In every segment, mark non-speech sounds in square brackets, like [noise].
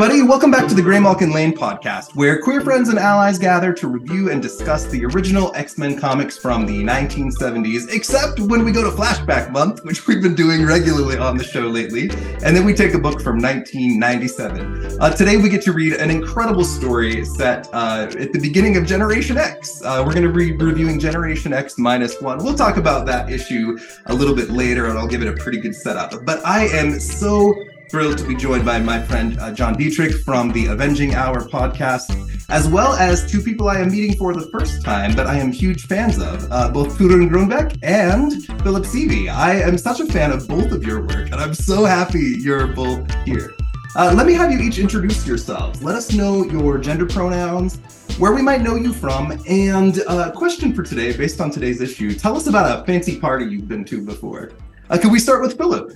everybody. Welcome back to the Graymalkin Lane podcast, where queer friends and allies gather to review and discuss the original X Men comics from the 1970s, except when we go to Flashback Month, which we've been doing regularly on the show lately. And then we take a book from 1997. Uh, today, we get to read an incredible story set uh, at the beginning of Generation X. Uh, we're going to be reviewing Generation X minus one. We'll talk about that issue a little bit later, and I'll give it a pretty good setup. But I am so thrilled to be joined by my friend uh, John Dietrich from the Avenging Hour podcast, as well as two people I am meeting for the first time that I am huge fans of, uh, both Torunn Grønbekk and Phillip Sevy. I am such a fan of both of your work, and I'm so happy you're both here. Uh, let me have you each introduce yourselves. Let us know your gender pronouns, where we might know you from, and a uh, question for today, based on today's issue. Tell us about a fancy party you've been to before. Uh, can we start with Phillip?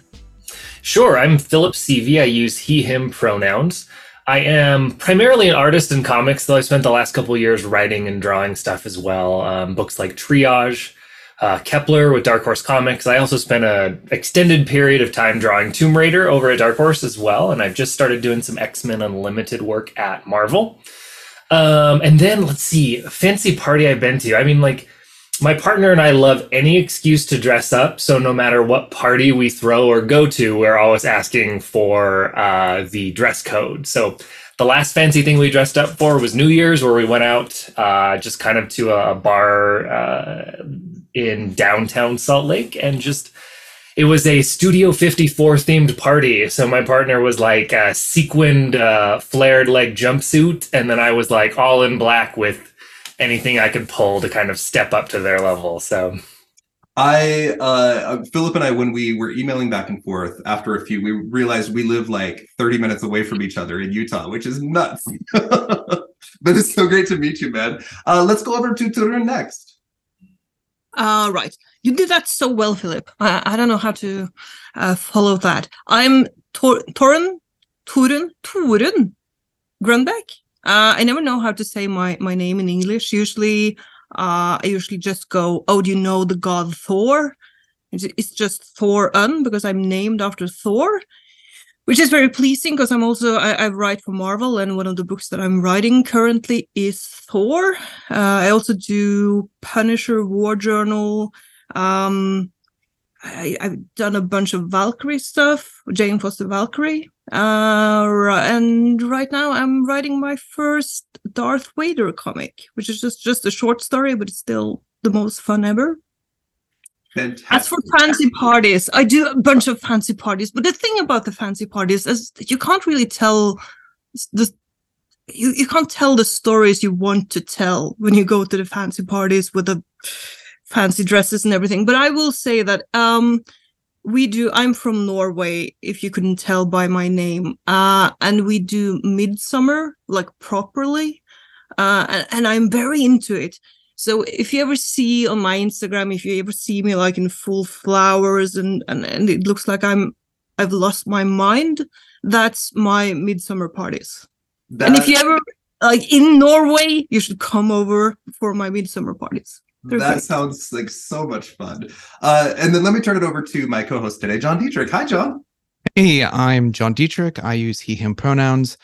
Sure, I'm Phillip Sevy. I use he, him pronouns. I am primarily an artist in comics, though I spent the last couple years writing and drawing stuff as well. Um, books like Triage, uh, Kepler with Dark Horse Comics. I also spent an extended period of time drawing Tomb Raider over at Dark Horse as well, and I've just started doing some X Men Unlimited work at Marvel. Um, and then let's see, fancy party I've been to. I mean, like my partner and I love any excuse to dress up. So no matter what party we throw or go to, we're always asking for uh, the dress code. So the last fancy thing we dressed up for was New Year's, where we went out uh, just kind of to a bar uh, in downtown Salt Lake and just. It was a Studio 54 themed party. So my partner was like a sequined, uh, flared leg jumpsuit. And then I was like all in black with anything I could pull to kind of step up to their level. So I uh Phillip and I when we were emailing back and forth after a few we realized we live like 30 minutes away from each other in Utah, which is nuts. [laughs] but it's so great to meet you, man. Uh let's go over to Torunn next. Uh right. You did that so well, Phillip. I, I don't know how to uh, follow that. I'm Tor- Torunn Torunn Torunn Grønbekk. Uh, I never know how to say my my name in English. Usually, uh, I usually just go, "Oh, do you know the god Thor?" It's just Thor Un because I'm named after Thor, which is very pleasing because I'm also I, I, write for Marvel, and one of the books that I'm writing currently is Thor. Uh, I also do Punisher War Journal. Um, I, have done a bunch of Valkyrie stuff, Jane Foster Valkyrie. Uh, and right now I'm writing my first Darth Vader comic, which is just, just a short story, but it's still the most fun ever. Fantastic. As for fancy parties, I do a bunch of fancy parties, but the thing about the fancy parties is that you can't really tell the you, you can't tell the stories you want to tell when you go to the fancy parties with the fancy dresses and everything. But I will say that um we do i'm from norway if you couldn't tell by my name. Uh and we do midsummer like properly. Uh and, and, i'm very into it. So if you ever see on my instagram if you ever see me like in full flowers and and, and it looks like i'm i've lost my mind that's my midsummer parties. That... and if you ever like in norway you should come over for my midsummer parties that sounds like so much fun. Uh, and then let me turn it over to my co-host today, John Dietrich. Hi, John. Hey, I'm John Dietrich. I use he, him pronouns.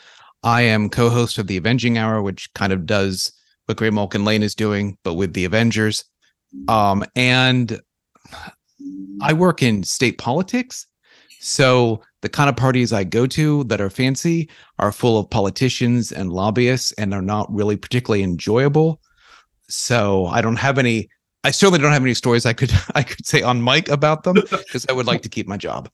I am co-host of the Avenging Hour, which kind of does what Graymalkin Lane is doing, but with the Avengers. Um, and I work in state politics. So the kind of parties I go to that are fancy are full of politicians and lobbyists and are not really particularly enjoyable. So I don't have any. I certainly don't have any stories I could [laughs] I could say on mic about them [laughs] because I would like to keep my job.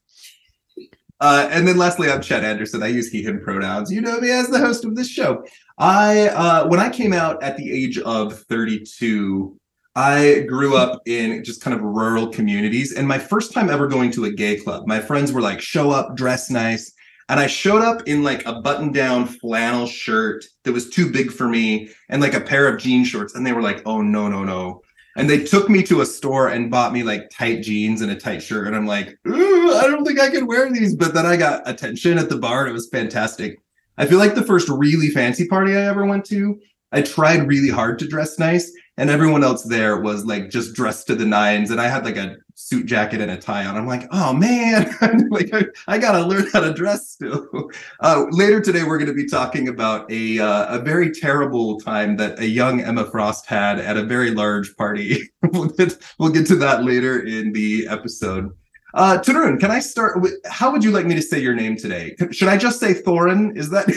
Uh, and then lastly, I'm Chad Anderson. I use he, him pronouns. You know me as the host of this show. I uh, when I came out at the age of 32, I grew up in just kind of rural communities. And my first time ever going to a gay club, my friends were like, show up, dress nice. And I showed up in like a button down flannel shirt that was too big for me and like a pair of jean shorts. And they were like, oh, no, no, no. And they took me to a store and bought me like tight jeans and a tight shirt. And I'm like, I don't think I can wear these. But then I got attention at the bar and it was fantastic. I feel like the first really fancy party I ever went to, I tried really hard to dress nice and everyone else there was like just dressed to the nines, and I had like a suit jacket and a tie on. I'm like, oh man, [laughs] like I, I, gotta learn how to dress still. [laughs] Uh, later today, we're going to be talking about a uh, a very terrible time that a young Emma Frost had at a very large party. [laughs] we'll, get, we'll get to that later in the episode. Uh, can I start with how would you like me to say your name today? Should I just say Thorin? Is that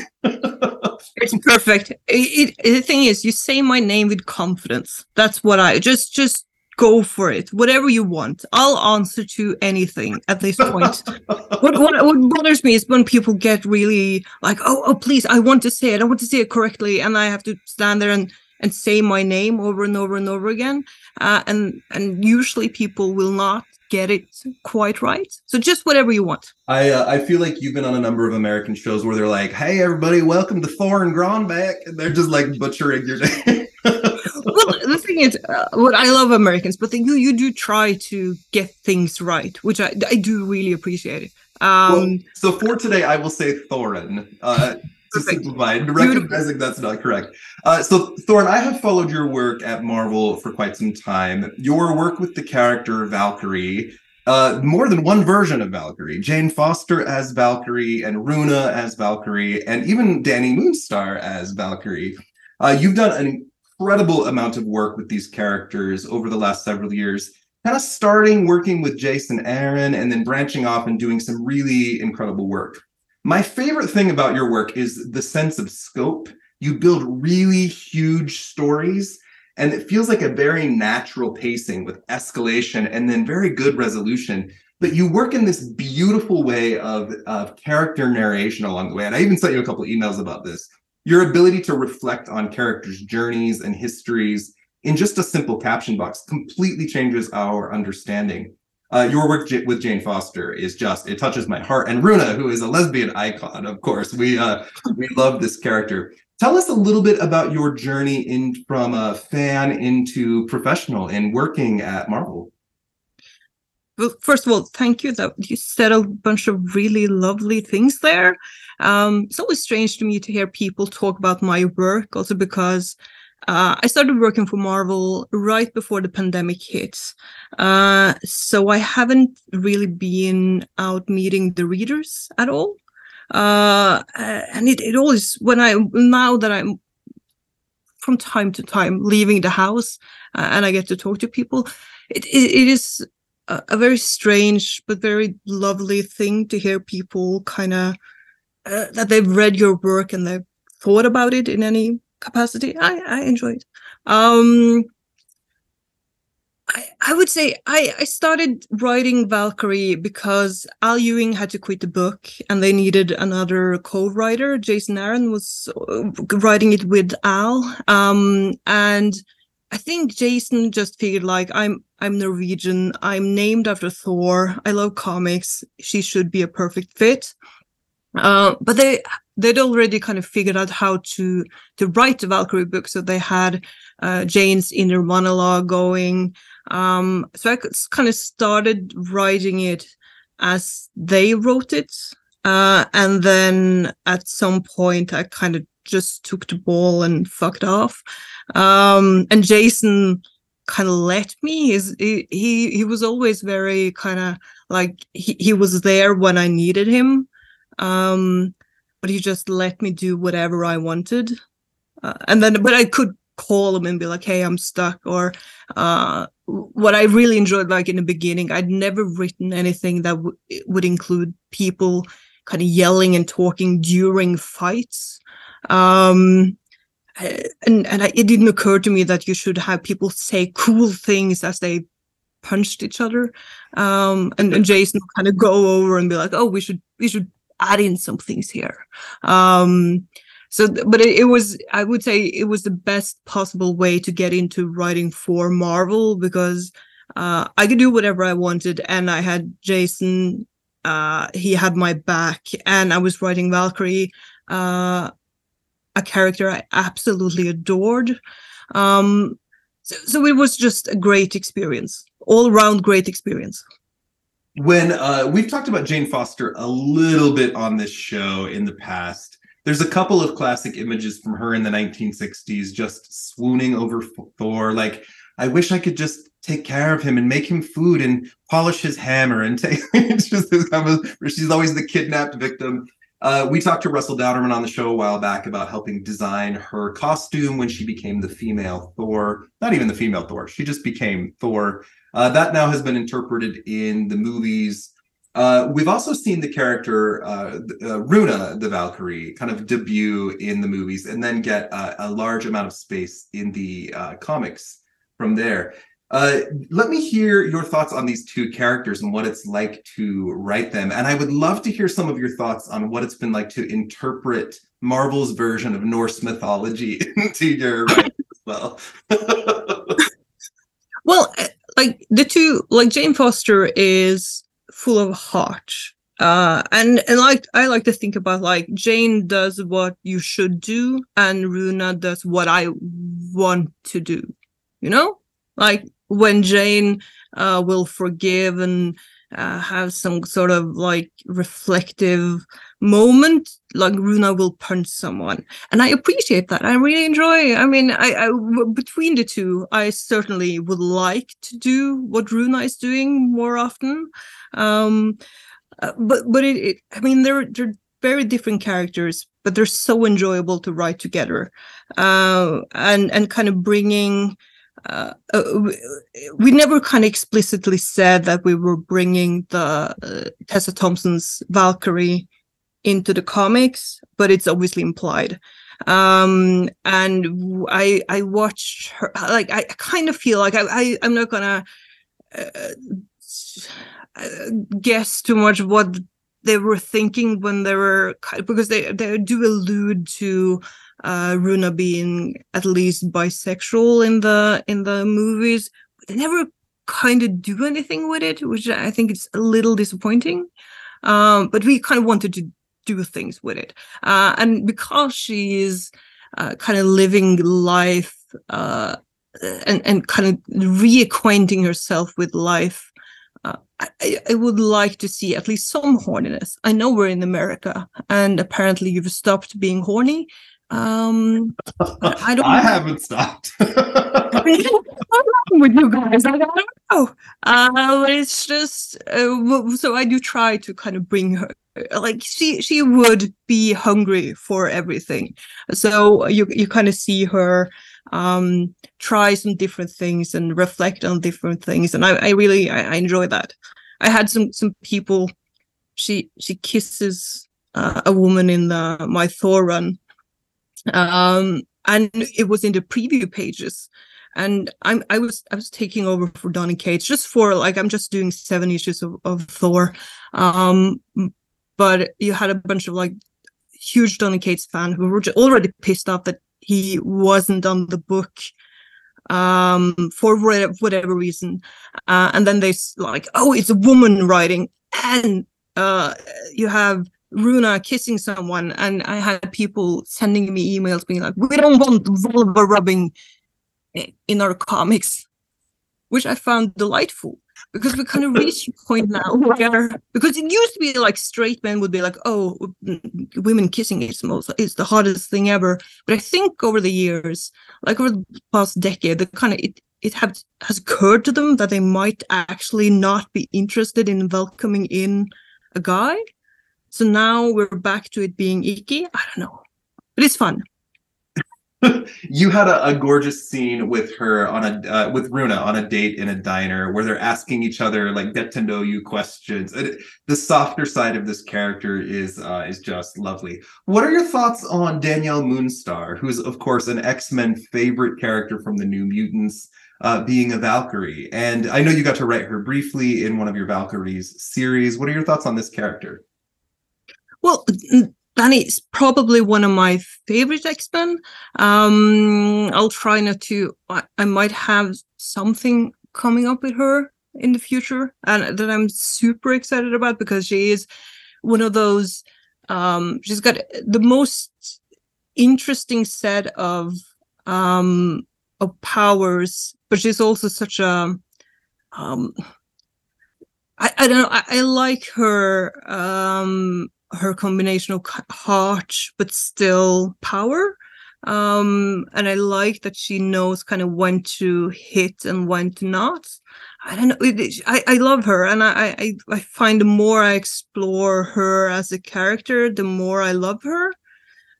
it's perfect? It, it, the thing is, you say my name with confidence. That's what I just just go for it. Whatever you want, I'll answer to anything at this point. [laughs] what, what what bothers me is when people get really like, oh oh please, I want to say it, I want to say it correctly, and I have to stand there and and say my name over and over and over again. Uh, and and usually people will not get it quite right. So just whatever you want. I uh, I feel like you've been on a number of American shows where they're like, "Hey everybody, welcome to Thorin Gronback," and they're just like butchering your name. [laughs] well, thing is, uh, what I love Americans, but you you do try to get things right, which I I do really appreciate it. Um, well, so for today, I will say Thorin. Uh, to simplify, recognizing that's not correct. Uh, so, Thorin, I have followed your work at Marvel for quite some time. Your work with the character Valkyrie, uh, more than one version of Valkyrie, Jane Foster as Valkyrie, and Runa as Valkyrie, and even Danny Moonstar as Valkyrie. Uh, you've done an incredible amount of work with these characters over the last several years. Kind of starting working with Jason Aaron and then branching off and doing some really incredible work. My favorite thing about your work is the sense of scope. You build really huge stories, and it feels like a very natural pacing with escalation and then very good resolution. But you work in this beautiful way of, of character narration along the way. And I even sent you a couple emails about this. Your ability to reflect on characters' journeys and histories in just a simple caption box completely changes our understanding. Uh, your work J- with Jane Foster is just it touches my heart. And Runa, who is a lesbian icon, of course, we uh, we love this character. Tell us a little bit about your journey in from a fan into professional and working at Marvel. Well, first of all, thank you that you said a bunch of really lovely things there. Um, it's always strange to me to hear people talk about my work, also because uh, I started working for Marvel right before the pandemic hit. Uh, so I haven't really been out meeting the readers at all. Uh, and it, it always, when I, now that I'm from time to time leaving the house uh, and I get to talk to people, it, it, it is a, a, very strange but very lovely thing to hear people kind of uh, that they've read your work and they've thought about it in any capacity. I I enjoyed. Um, I, I would say I, I started writing Valkyrie because Al Ewing had to quit the book and they needed another co-writer. Jason Aaron was uh, writing it with Al. Um, and I think Jason just figured like I'm I'm Norwegian. I'm named after Thor. I love comics. She should be a perfect fit. Uh, but they they'd already kind of figured out how to to write the Valkyrie book, so they had uh, Jane's inner monologue going. Um, so I kind of started writing it as they wrote it, uh, and then at some point I kind of just took the ball and fucked off. Um, and Jason kind of let me. He's, he he he was always very kind of like he, he was there when I needed him. Um, but he just let me do whatever I wanted. Uh, and then, but I could call him and be like, "Hey, I'm stuck," or uh, what I really enjoyed, like in the beginning, I'd never written anything that w- would include people kind of yelling and talking during fights. Um, and and I, it didn't occur to me that you should have people say cool things as they punched each other. Um, and, and Jason kind of go over and be like, "Oh, we should we should add in some things here. Um, so, but it, it, was, I would say it was the best possible way to get into writing for Marvel because uh, I could do whatever I wanted. And I had Jason, uh, he had my back, and I was writing Valkyrie, uh, a character I absolutely adored. Um, so, so it was just a great experience, all around great experience when uh, we've talked about Jane Foster a little bit on this show in the past, there's a couple of classic images from her in the 1960s just swooning over Thor. Like, I wish I could just take care of him and make him food and polish his hammer and take [laughs] it's just this kind of she's always the kidnapped victim. Uh, we talked to Russell Dauterman on the show a while back about helping design her costume when she became the female Thor. Not even the female Thor, she just became Thor. Uh, that now has been interpreted in the movies. Uh, we've also seen the character uh, uh, Runa, the Valkyrie, kind of debut in the movies and then get a large amount of space in the uh, comics from there. Uh, let me hear your thoughts on these two characters and what it's like to write them. And I would love to hear some of your thoughts on what it's been like to interpret Marvel's version of Norse mythology [laughs] into your writing as well. [laughs] well, like the two, like Jane Foster is full of heart. Uh, and and like I like to think about like Jane does what you should do, and Runa does what I want to do. You know, like when Jane uh, will forgive and uh, have some sort of like reflective moment, like Runa will punch someone, and I appreciate that. I really enjoy. I mean, I, I between the two, I certainly would like to do what Runa is doing more often. Um, uh, but but it, it, I mean, they're they're very different characters, but they're so enjoyable to write together, uh, and and kind of bringing uh, uh we never kind of explicitly said that we were bringing the uh, Tessa Thompson's Valkyrie into the comics, but it's obviously implied. Um, and I I watched her like I kind of feel like I, I am not gonna uh, uh, guess too much what they were thinking when they were because they they do allude to uh, Runa being at least bisexual in the in the movies. But they never kind of do anything with it, which I think is a little disappointing. Um, but we kind of wanted to do things with it, uh, and because she is uh, kind of living life uh, and and kind of reacquainting herself with life. Uh, I, I would like to see at least some horniness. I know we're in America, and apparently you've stopped being horny, um, I don't. [laughs] I haven't stopped. [laughs] What's wrong with you guys? I don't know. Uh, it's just uh, so I do try to kind of bring her. Like she, she would be hungry for everything. So you, you kind of see her um try some different things and reflect on different things, and I, I really, I, I enjoy that. I had some some people. She she kisses uh, a woman in the my Thor run um, and it was in the preview pages. And I'm I was I was taking over for Donny Cates just for like I'm just doing seven issues of, of Thor, um, but you had a bunch of like huge Donny Cates fan who were already pissed off that he wasn't on the book um for whatever reason. Uh, and then they like oh it's a woman writing and uh you have Runa kissing someone, and I had people sending me emails being like, "We don't want vulva rubbing in our comics," which I found delightful because we kind of reached a point now where because it used to be like straight men would be like, "Oh, women kissing is most is the hardest thing ever," but I think over the years, like over the past decade, the kind of it it have, has occurred to them that they might actually not be interested in welcoming in a guy so now we're back to it being icky. I don't know, but it's fun. [laughs] you had a, a, gorgeous scene with her on a uh, with Runa on a date in a diner where they're asking each other like get to know you questions. And the softer side of this character is uh, is just lovely. What are your thoughts on Danielle Moonstar, who's of course an X Men favorite character from the New Mutants? Uh, being a Valkyrie, and I know you got to write her briefly in one of your Valkyries series. What are your thoughts on this character? Well, Danny's probably one of my favorite X-Men. Um, I'll try not to. I, I might have something coming up with her in the future, and that I'm super excited about because she is one of those. Um, she's got the most interesting set of um of powers, but she's also such a um I, I don't know. I, I like her um her combination of heart but still power. Um and i like that she knows kind of when to hit and when to not. I don't know it, i i love her and I, I i find the more i explore her as a character the more i love her.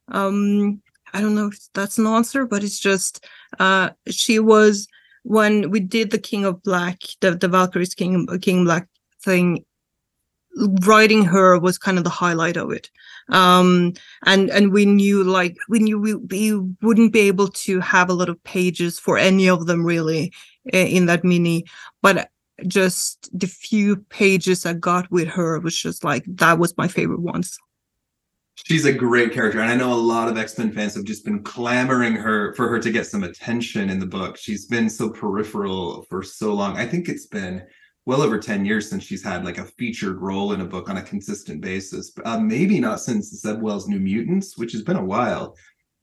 Um i don't know if that's an answer but it's just uh she was when we did the king of black the the valkyries king king black thing writing her was kind of the highlight of it. Um and and we knew like we knew we, we wouldn't be able to have a lot of pages for any of them really in that mini but just the few pages i got with her was just like that was my favorite ones. She's a great character and i know a lot of x-men fans have just been clamoring her for her to get some attention in the book. She's been so peripheral for so long. I think it's been well over 10 years since she's had like a featured role in a book on a consistent basis. Uh, maybe not since Zeb Wells' New Mutants, which has been a while.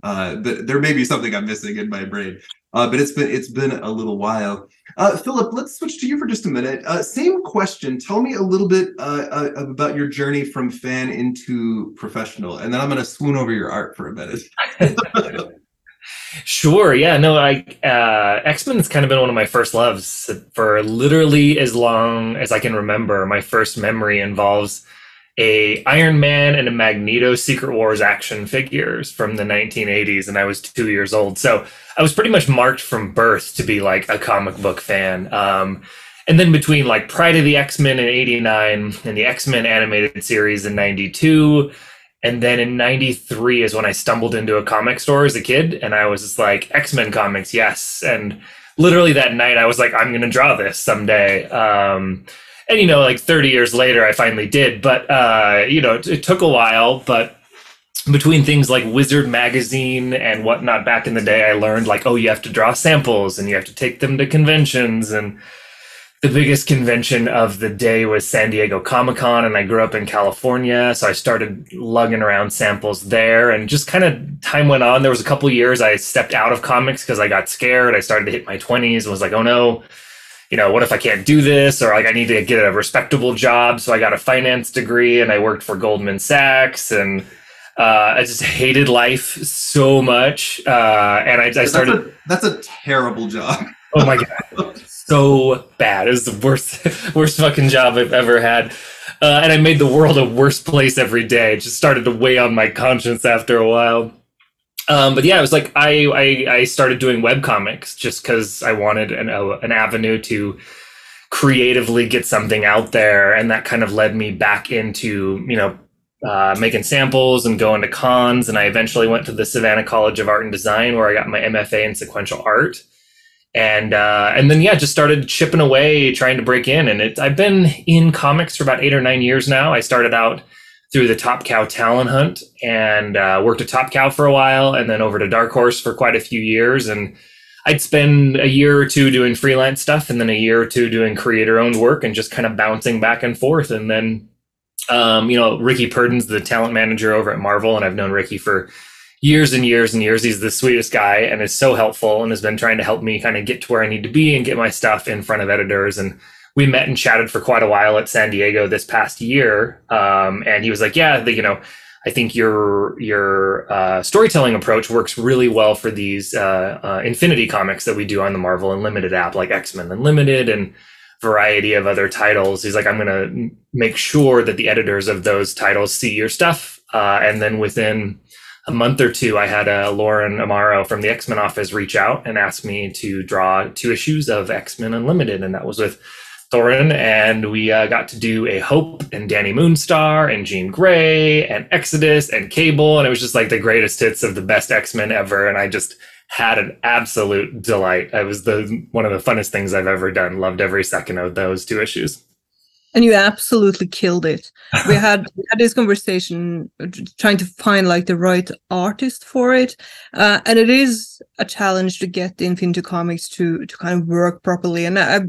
Uh, but there may be something I'm missing in my brain. Uh, but it's been it's been a little while. Uh, Phillip, let's switch to you for just a minute. Uh, same question. Tell me a little bit uh, about your journey from fan into professional, and then I'm going to swoon over your art for a minute. [laughs] Sure. Yeah. No. I uh, X kind of been one of my first loves for literally as long as I can remember. My first memory involves a Iron Man and a Magneto Secret Wars action figures from the 1980s, and I was two years old. So I was pretty much marked from birth to be like a comic book fan. Um, and then between like Pryde of the X Men in '89 and the X Men animated series in '92 and then in 93 is when I stumbled into a comic store as a kid and I was just like, X Men comics, yes. And literally that night I was like, I'm going to draw this someday. Um, and, you know, like 30 years later, I finally did. But, uh, you know, it, it took a while. But between things like Wizard Magazine and whatnot back in the day, I learned like, oh, you have to draw samples and you have to take them to conventions and the biggest convention of the day was San Diego Comic Con, and I grew up in California, so I started lugging around samples there. And just kind of time went on. There was a couple years I stepped out of comics because I got scared. I started to hit my twenties and was like, "Oh no, you know, what if I can't do this? Or like I need to get a respectable job." So I got a finance degree and I worked for Goldman Sachs and. Uh, I just hated life so much, uh, and I, I started. That's a, that's a terrible job. oh my god! [laughs] so bad. It was the worst, [laughs] worst fucking job I've ever had. Uh, and I made the world a worse place every day. It just started to weigh on my conscience after a while. Um, but yeah, it was like I, I, I started doing web comics just because I wanted an, an avenue to creatively get something out there, and that kind of led me back into you know uh, making samples and going to cons. And I eventually went to the Savannah College of Art and Design where I got my MFA in sequential art and uh, and then yeah, just started chipping away, trying to break in. And it, I've been in comics for about eight or nine years now. I started out through the Top Cow talent hunt and uh, worked at Top Cow for a while, and then over to Dark Horse for quite a few years. And I'd spend a year or two doing freelance stuff, and then a year or two doing creator-owned work, and just kind of bouncing back and forth. And then, um, you know, Rickey Purdin's the talent manager over at Marvel, and I've known Rickey for years and years and years. He's the sweetest guy and is so helpful and has been trying to help me kind of get to where I need to be and get my stuff in front of editors. And we met and chatted for quite a while at San Diego this past year. Um, and he was like, "Yeah, the, you know." I think your your uh, storytelling approach works really well for these uh, uh, Infinity comics that we do on the Marvel Unlimited app, like X Men Unlimited and variety of other titles. He's like, I'm going to make sure that the editors of those titles see your stuff, uh, and then within a month or two, I had uh, Lauren Amaro from the X Men office reach out and ask me to draw two issues of X Men Unlimited, and that was with Thorin, and we uh, got to do a Hope and Danny Moonstar and Jean Grey and Exodus and Cable, and it was just like the greatest hits of the best X Men ever, and I just had an absolute delight. It was the one of the funnest things I've ever done. Loved every second of those two issues and you absolutely killed it. We [laughs] had we had this conversation uh, trying to find like the right artist for it. Uh, and it is a challenge to get the infinity comics to to kind of work properly. And i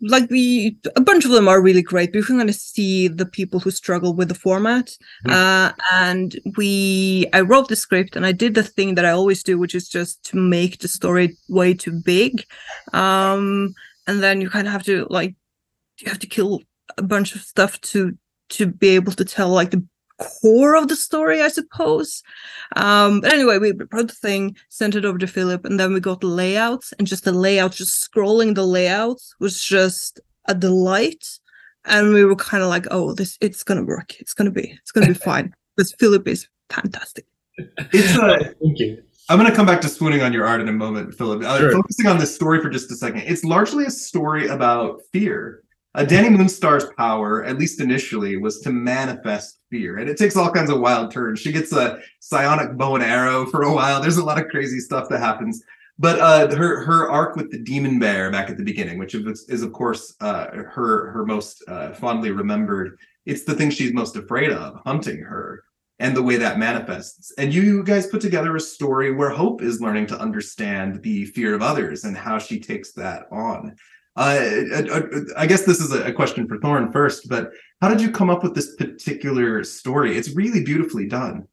like we a bunch of them are really great but we're going to see the people who struggle with the format mm-hmm. uh, and we i wrote the script and i did the thing that i always do which is just to make the story way too big um, and then you kind of have to like you have to kill a bunch of stuff to to be able to tell like the core of the story, I suppose. Um, but anyway, we wrote the thing, sent it over to Phillip, and then we got the layouts, and just the layout, just scrolling the layouts was just a delight. And we were kind of like, oh, this it's gonna work. It's gonna be, it's gonna be [laughs] fine. Because Phillip is fantastic. It's a. Thank you. I'm going to come back to swooning on your art in a moment, Phillip. Uh, Sure. Focusing on this story for just a second. It's largely a story about fear. Uh, Danny Moonstar's power, at least initially, was to manifest fear, and it takes all kinds of wild turns. She gets a psionic bow and arrow for a while. There's a lot of crazy stuff that happens. But uh, her her arc with the demon bear back at the beginning, which is, is of course uh, her her most uh, fondly remembered. It's the thing she's most afraid of, hunting her and the way that manifests. And you guys put together a story where Hope is learning to understand the fear of others and how she takes that on. Uh, I, I guess this is a question for Thorn first, but how did you come up with this particular story? It's really beautifully done.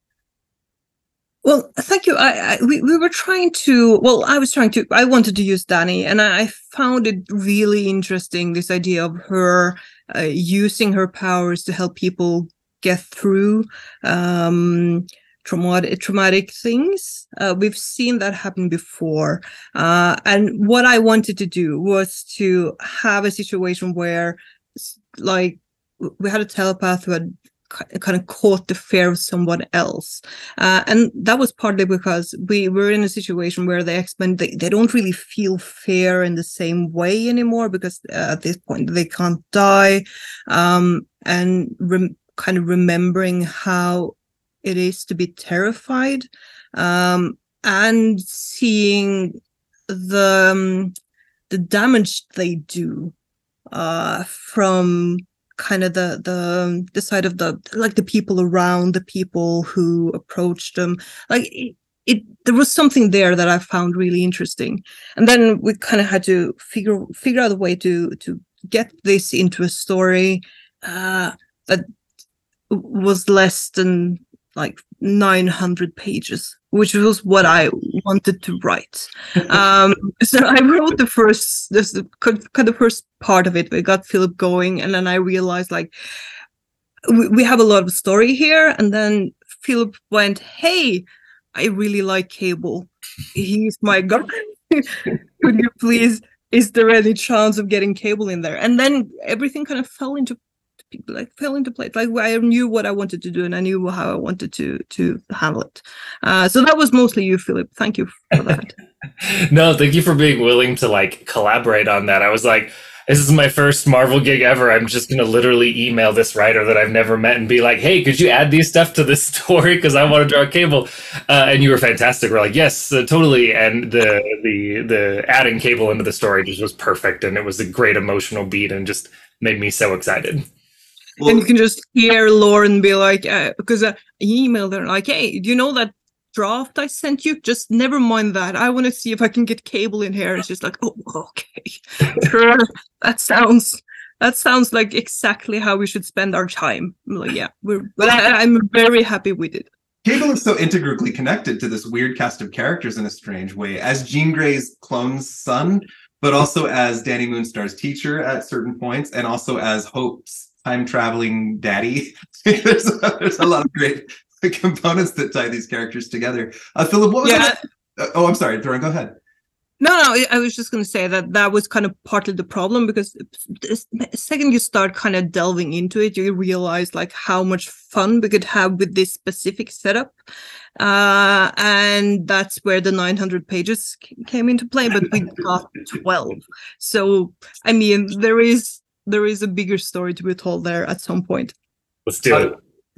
Well, thank you. I, I we, we were trying to well, I was trying to I wanted to use Danny and I found it really interesting this idea of her uh, using her powers to help people get through um traumatic traumatic things. Uh, we've seen that happen before. Uh, and what I wanted to do was to have a situation where like we had a telepath who had kind of caught the fear of someone else uh, and that was partly because we were in a situation where the x-men they, they don't really feel fear in the same way anymore because uh, at this point they can't die um, and rem- kind of remembering how it is to be terrified um, and seeing the um, the damage they do uh, from kind of the the the side of the like the people around the people who approach them. Like it, it there was something there that i found really interesting. And then we kind of had to figure figure out a way to to get this into a story uh that was less than like 900 pages which was what i wanted to write. [laughs] Um so i wrote the first this the kind of the first part of it we got phillip going and then i realized like we, we have a lot of story here and then phillip went hey i really like cable. He's my guy. [laughs] Could you please is there any chance of getting cable in there? And then everything kind of fell into like fell into place like i knew what i wanted to do and i knew how i wanted to to handle it uh so that was mostly you phillip thank you for that [laughs] no, thank you for being willing to like collaborate on that. I was like, this is my first Marvel gig ever. I'm just gonna literally email this writer that I've never met and be like, "Hey, could you add these stuff to this [laughs] story? Because I want to draw a cable." Uh, and you were fantastic. We're like, "Yes, uh, totally." And the the the adding cable into the story just was perfect, and it was a great emotional beat, and just made me so excited. And you can just hear Lauren be like, uh, because uh, he emailed her like, "Hey, do you know that draft I sent you? Just never mind that. I want to see if I can get cable in here." It's just like, "Oh, [laughs] okay, sure. [laughs] That sounds that sounds like exactly how we should spend our time." I'm like, yeah, we're. But I, I'm very happy we did. Cable is so integrally connected to this weird cast of characters in a strange way, as Jean Grey's clone's son, but also as Danny Moonstar's teacher at certain points, and also as Hope's time traveling daddy. [laughs] there's, a, there's a lot of great [laughs] components that tie these characters together. Uh, Phillip, what was Yeah. that? Uh, oh, I'm sorry, Thorin, go ahead. No, no, I- I was just going to say that that was kind of partly the problem because the second you start kind of delving into it, you realize like how much fun we could have with this specific setup. Uh, and that's where the 900 pages came into play, but we got 12. So, I mean, there is there is a bigger story to be told there at some point. Let's do it.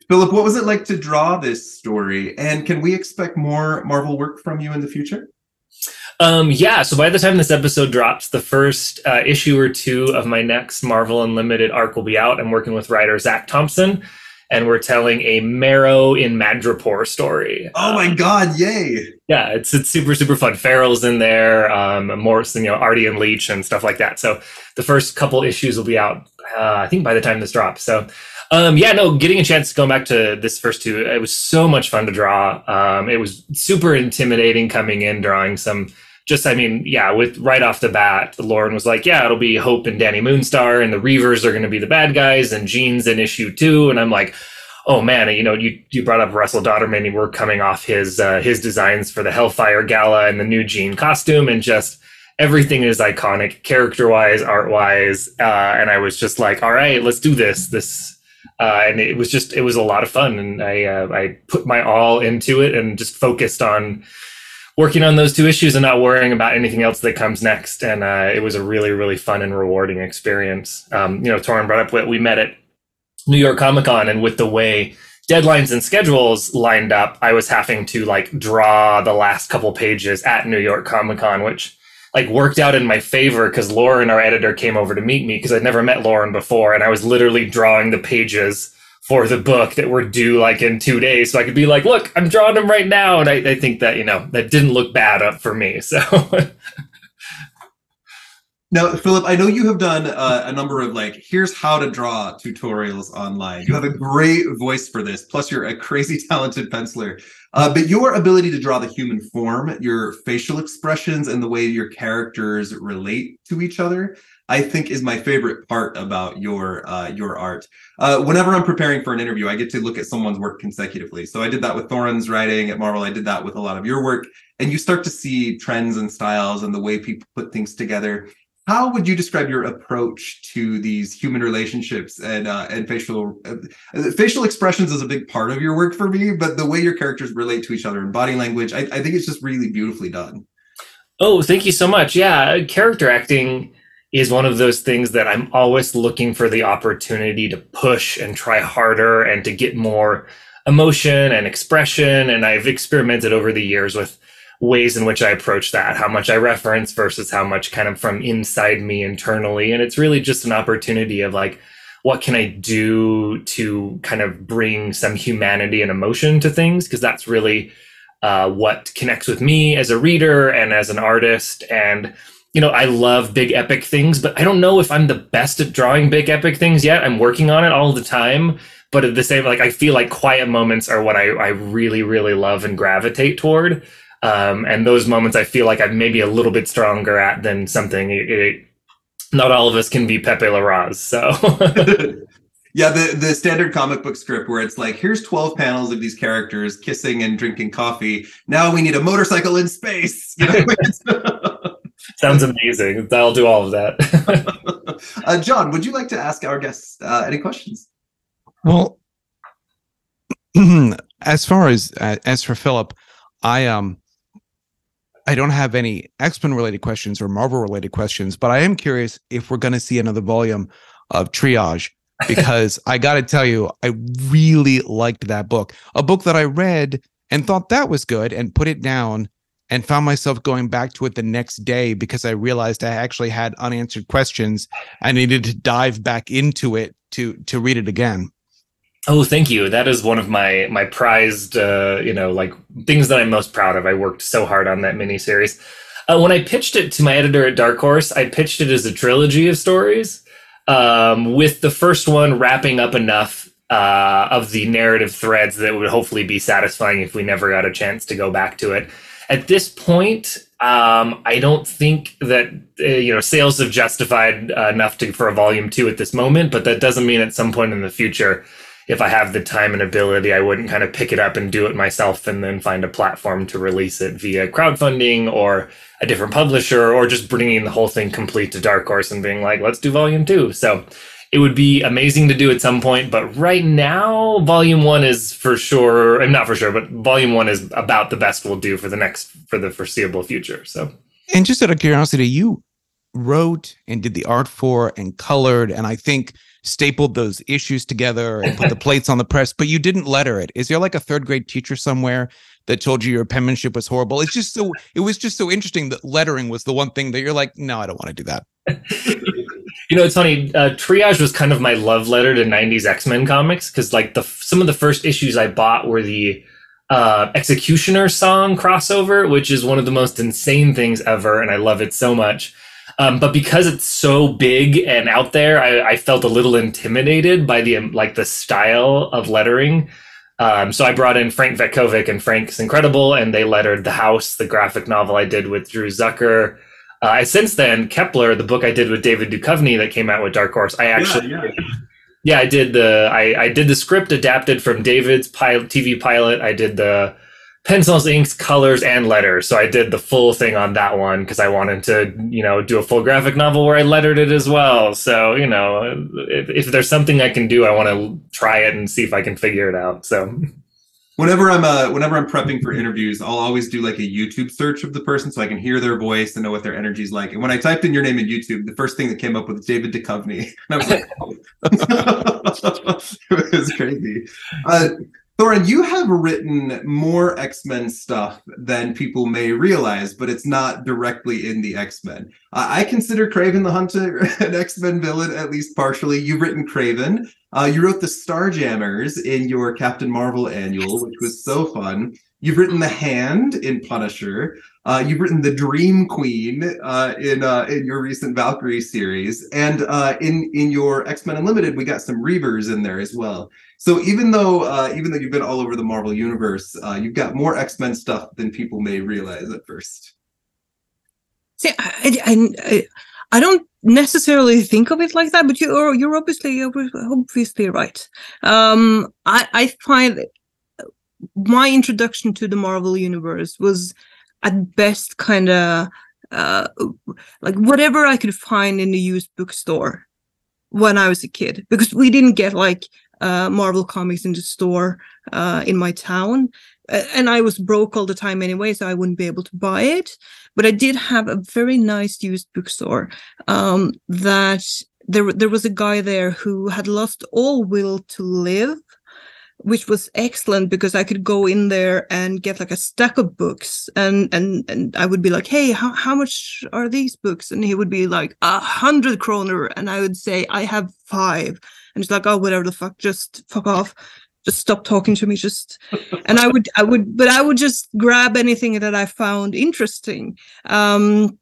Phillip, what was it like to draw this story? And can we expect more Marvel work from you in the future? Um, yeah, so by the time this episode drops, the first uh, issue or two of my next Marvel Unlimited arc will be out. I'm working with writer Zac Thompson, and we're telling a Marrow in Madripoor story. Oh my God, yay! yeah, it's it's super super fun. Farrell's in there, um, Morrison, you know, Artie and Leech and stuff like that. So the first couple issues will be out, uh, I think, by the time this drops. So. Um, yeah, no, getting a chance to go back to this first two, it was so much fun to draw. Um, it was super intimidating coming in, drawing some just I mean, yeah, with right off the bat, Lauren was like, yeah, it'll be Hope and Danny Moonstar, and the Reavers are going to be the bad guys, and Jean's in issue two, and I'm like, oh man, you know, you you brought up Russell Dauterman, and we're coming off his uh, his designs for the Hellfire Gala and the new Jean costume, and just everything is iconic, character wise, art wise, uh, and I was just like, all right, let's do this. This. Uh, and it was just it was a lot of fun and i uh, i put my all into it and just focused on working on those two issues and not worrying about anything else that comes next. And uh, it was a really, really fun and rewarding experience. Um, you know, Torin brought up what we met at New York Comic Con, and with the way deadlines and schedules lined up, I was having to like draw the last couple pages at New York Comic Con, which like worked out in my favor because Lauren, our editor, came over to meet me because I'd never met Lauren before, and I was literally drawing the pages for the book that were due like in two days. So I could be like, look, I'm drawing them right now. And I, I think that, you know, that didn't look bad up for me. So [laughs] now, Phillip, I know you have done uh, a number of like, here's how to draw tutorials online. You have a great voice for this. Plus, you're a crazy [laughs] talented penciler. Uh, but your ability to draw the human form, your facial expressions, and the way your characters relate to each other I think is my favorite part about your uh, your art. Uh, whenever I'm preparing for an interview, I get to look at someone's work consecutively. So I did that with Thorin's writing at Marvel. I did that with a lot of your work, and you start to see trends and styles and the way people put things together. How would you describe your approach to these human relationships and uh, and facial uh, facial expressions is a big part of your work for me, but the way your characters relate to each other and body language, I, I think it's just really beautifully done. Oh, thank you so much. Yeah, character acting is one of those things that I'm always looking for the opportunity to push and try harder and to get more emotion and expression. And I've experimented over the years with ways in which I approach that, how much I reference versus how much kind of from inside me internally. And it's really just an opportunity of like, what can I do to kind of bring some humanity and emotion to things? Because that's really uh, what connects with me as a reader and as an artist. And you know, I love big epic things, but I don't know if I'm the best at drawing big epic things yet. I'm working on it all the time. But at the same, like I feel like quiet moments are what I, I really, really love and gravitate toward. Um, and those moments I feel like I'm maybe a little bit stronger at than something. It, it, not all of us can be Pepe Larraz, so. [laughs] [laughs] yeah, the the standard comic book script where it's like, here's 12 panels of these characters kissing and drinking coffee. Now we need a motorcycle in space. [laughs] You know? Sounds amazing. I'll do all of that. [laughs] uh, John, would you like to ask our guests uh, any questions? Well, [clears throat] as far as uh, as for Phillip, I um I don't have any X Men related questions or Marvel related questions, but I am curious if we're going to see another volume of Triage because [laughs] I got to tell you, I really liked that book. A book that I read and thought that was good and put it down and found myself going back to it the next day because I realized I actually had unanswered questions. I needed to dive back into it to to read it again. Oh, thank you. That is one of my my prized, uh, you know, like things that I'm most proud of. I worked so hard on that miniseries. Uh, when I pitched it to my editor at Dark Horse, I pitched it as a trilogy of stories, um, with the first one wrapping up enough uh, of the narrative threads that would hopefully be satisfying if we never got a chance to go back to it at this point, um, I don't think that uh, you know sales have justified uh, enough to, for a volume two at this moment. But that doesn't mean at some point in the future, if I have the time and ability, I wouldn't kind of pick it up and do it myself, and then find a platform to release it via crowdfunding or a different publisher, or just bringing the whole thing complete to Dark Horse and being like, let's do volume two. So it would be amazing to do at some point, but right now, volume one is for sure, and not for sure, but volume one is about the best we'll do for the next, for the foreseeable future. So, and just out of curiosity, you wrote and did the art for and colored, and I think stapled those issues together and put the [laughs] plates on the press, but you didn't letter it. Is there like a third grade teacher somewhere that told you your penmanship was horrible? It's just so, it was just so interesting that lettering was the one thing that you're like, no, I don't want to do that. [laughs] You know, it's funny. Uh, Triage was kind of my love letter to '90s X-Men comics because, like, the some of the first issues I bought were the uh, X-Cutioner song crossover, which is one of the most insane things ever, and I love it so much. Um, but because it's so big and out there, I, I, felt a little intimidated by the like the style of lettering. Um, so I brought in Frank Cvetkovic and Frank's Incredible, and they lettered The House, the graphic novel I did with Drew Zucker. Uh, since then, Kepler, the book I did with David Duchovny that came out with Dark Horse, I actually, yeah, yeah. yeah I did the I, I did the script adapted from David's pilot, TV pilot. I did the pencils, inks, colors, and letters. So I did the full thing on that one because I wanted to, you know, do a full graphic novel where I lettered it as well. So, you know, if, if there's something I can do, I want to try it and see if I can figure it out. So whenever I'm uh whenever I'm prepping for interviews, I'll always do like a YouTube search of the person so I can hear their voice and know what their energy is like. And when I typed in your name in YouTube, the first thing that came up was David Duchovny. [laughs] And I was like, oh. [laughs] it was crazy. Uh, Torunn, you have written more X Men stuff than people may realize, but it's not directly in the X Men. Uh, I consider Kraven the Hunter [laughs] an X Men villain, at least partially. You've written Kraven. Uh, you wrote the Starjammers in your Captain Marvel annual, which was so fun. You've written the Hand in Punisher. Uh, you've written the Dream Queen uh, in uh, in your recent Valkyrie series, and uh, in in your X Men Unlimited, we got some Reavers in there as well. So even though uh, even though you've been all over the Marvel universe, uh, you've got more X Men stuff than people may realize at first. See, I, I, I don't necessarily think of it like that, but you're you're obviously obviously right. Um, I I find my introduction to the Marvel universe was at best kind of uh, like whatever I could find in the used bookstore when I was a kid, because we didn't get like uh, Marvel comics in the store uh, in my town. And I was broke all the time anyway, so I wouldn't be able to buy it. But I did have a very nice used bookstore um, that there, there was a guy there who had lost all will to live which was excellent because I could go in there and get like a stack of books and and and I would be like, hey, how, how much are these books? And he would be like, a hundred kroner. And I would say, I have five. And he's like, oh, whatever the fuck, just fuck off. Just stop talking to me. Just [laughs] and I would I would but I would just grab anything that I found interesting. Um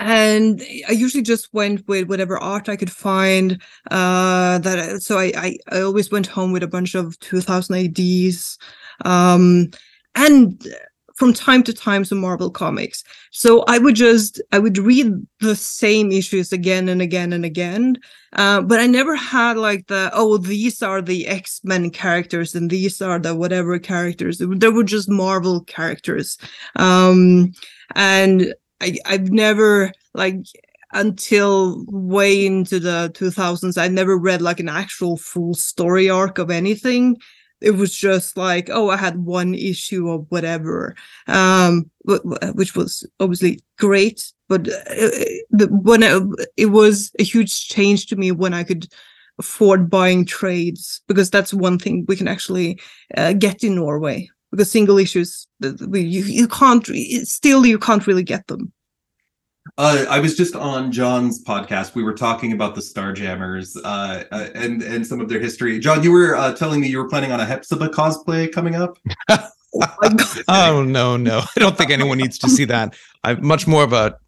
and I usually just went with whatever art I could find. Uh, that so I, I, I always went home with a bunch of 2000 ADs, um, and from time to time some Marvel comics. So I would just I would read the same issues again and again and again. Uh, but I never had like the oh these are the X Men characters and these are the whatever characters. There were just Marvel characters. Um, and I, I've never like until way into the 2000s i never read like an actual full story arc of anything. It was just like oh i had one issue of whatever um which was obviously great but uh, the, when it, it was a huge change to me when i could afford buying trades because that's one thing we can actually uh, get in norway because single issues you, you can't still you can't really get them uh, I was just on John's podcast. We were talking about the Starjammers uh, uh, and and some of their history. John, you were uh, telling me you were planning on a Hepzibah cosplay coming up. [laughs] oh no, no! I don't think anyone needs to see that. I'm much more of a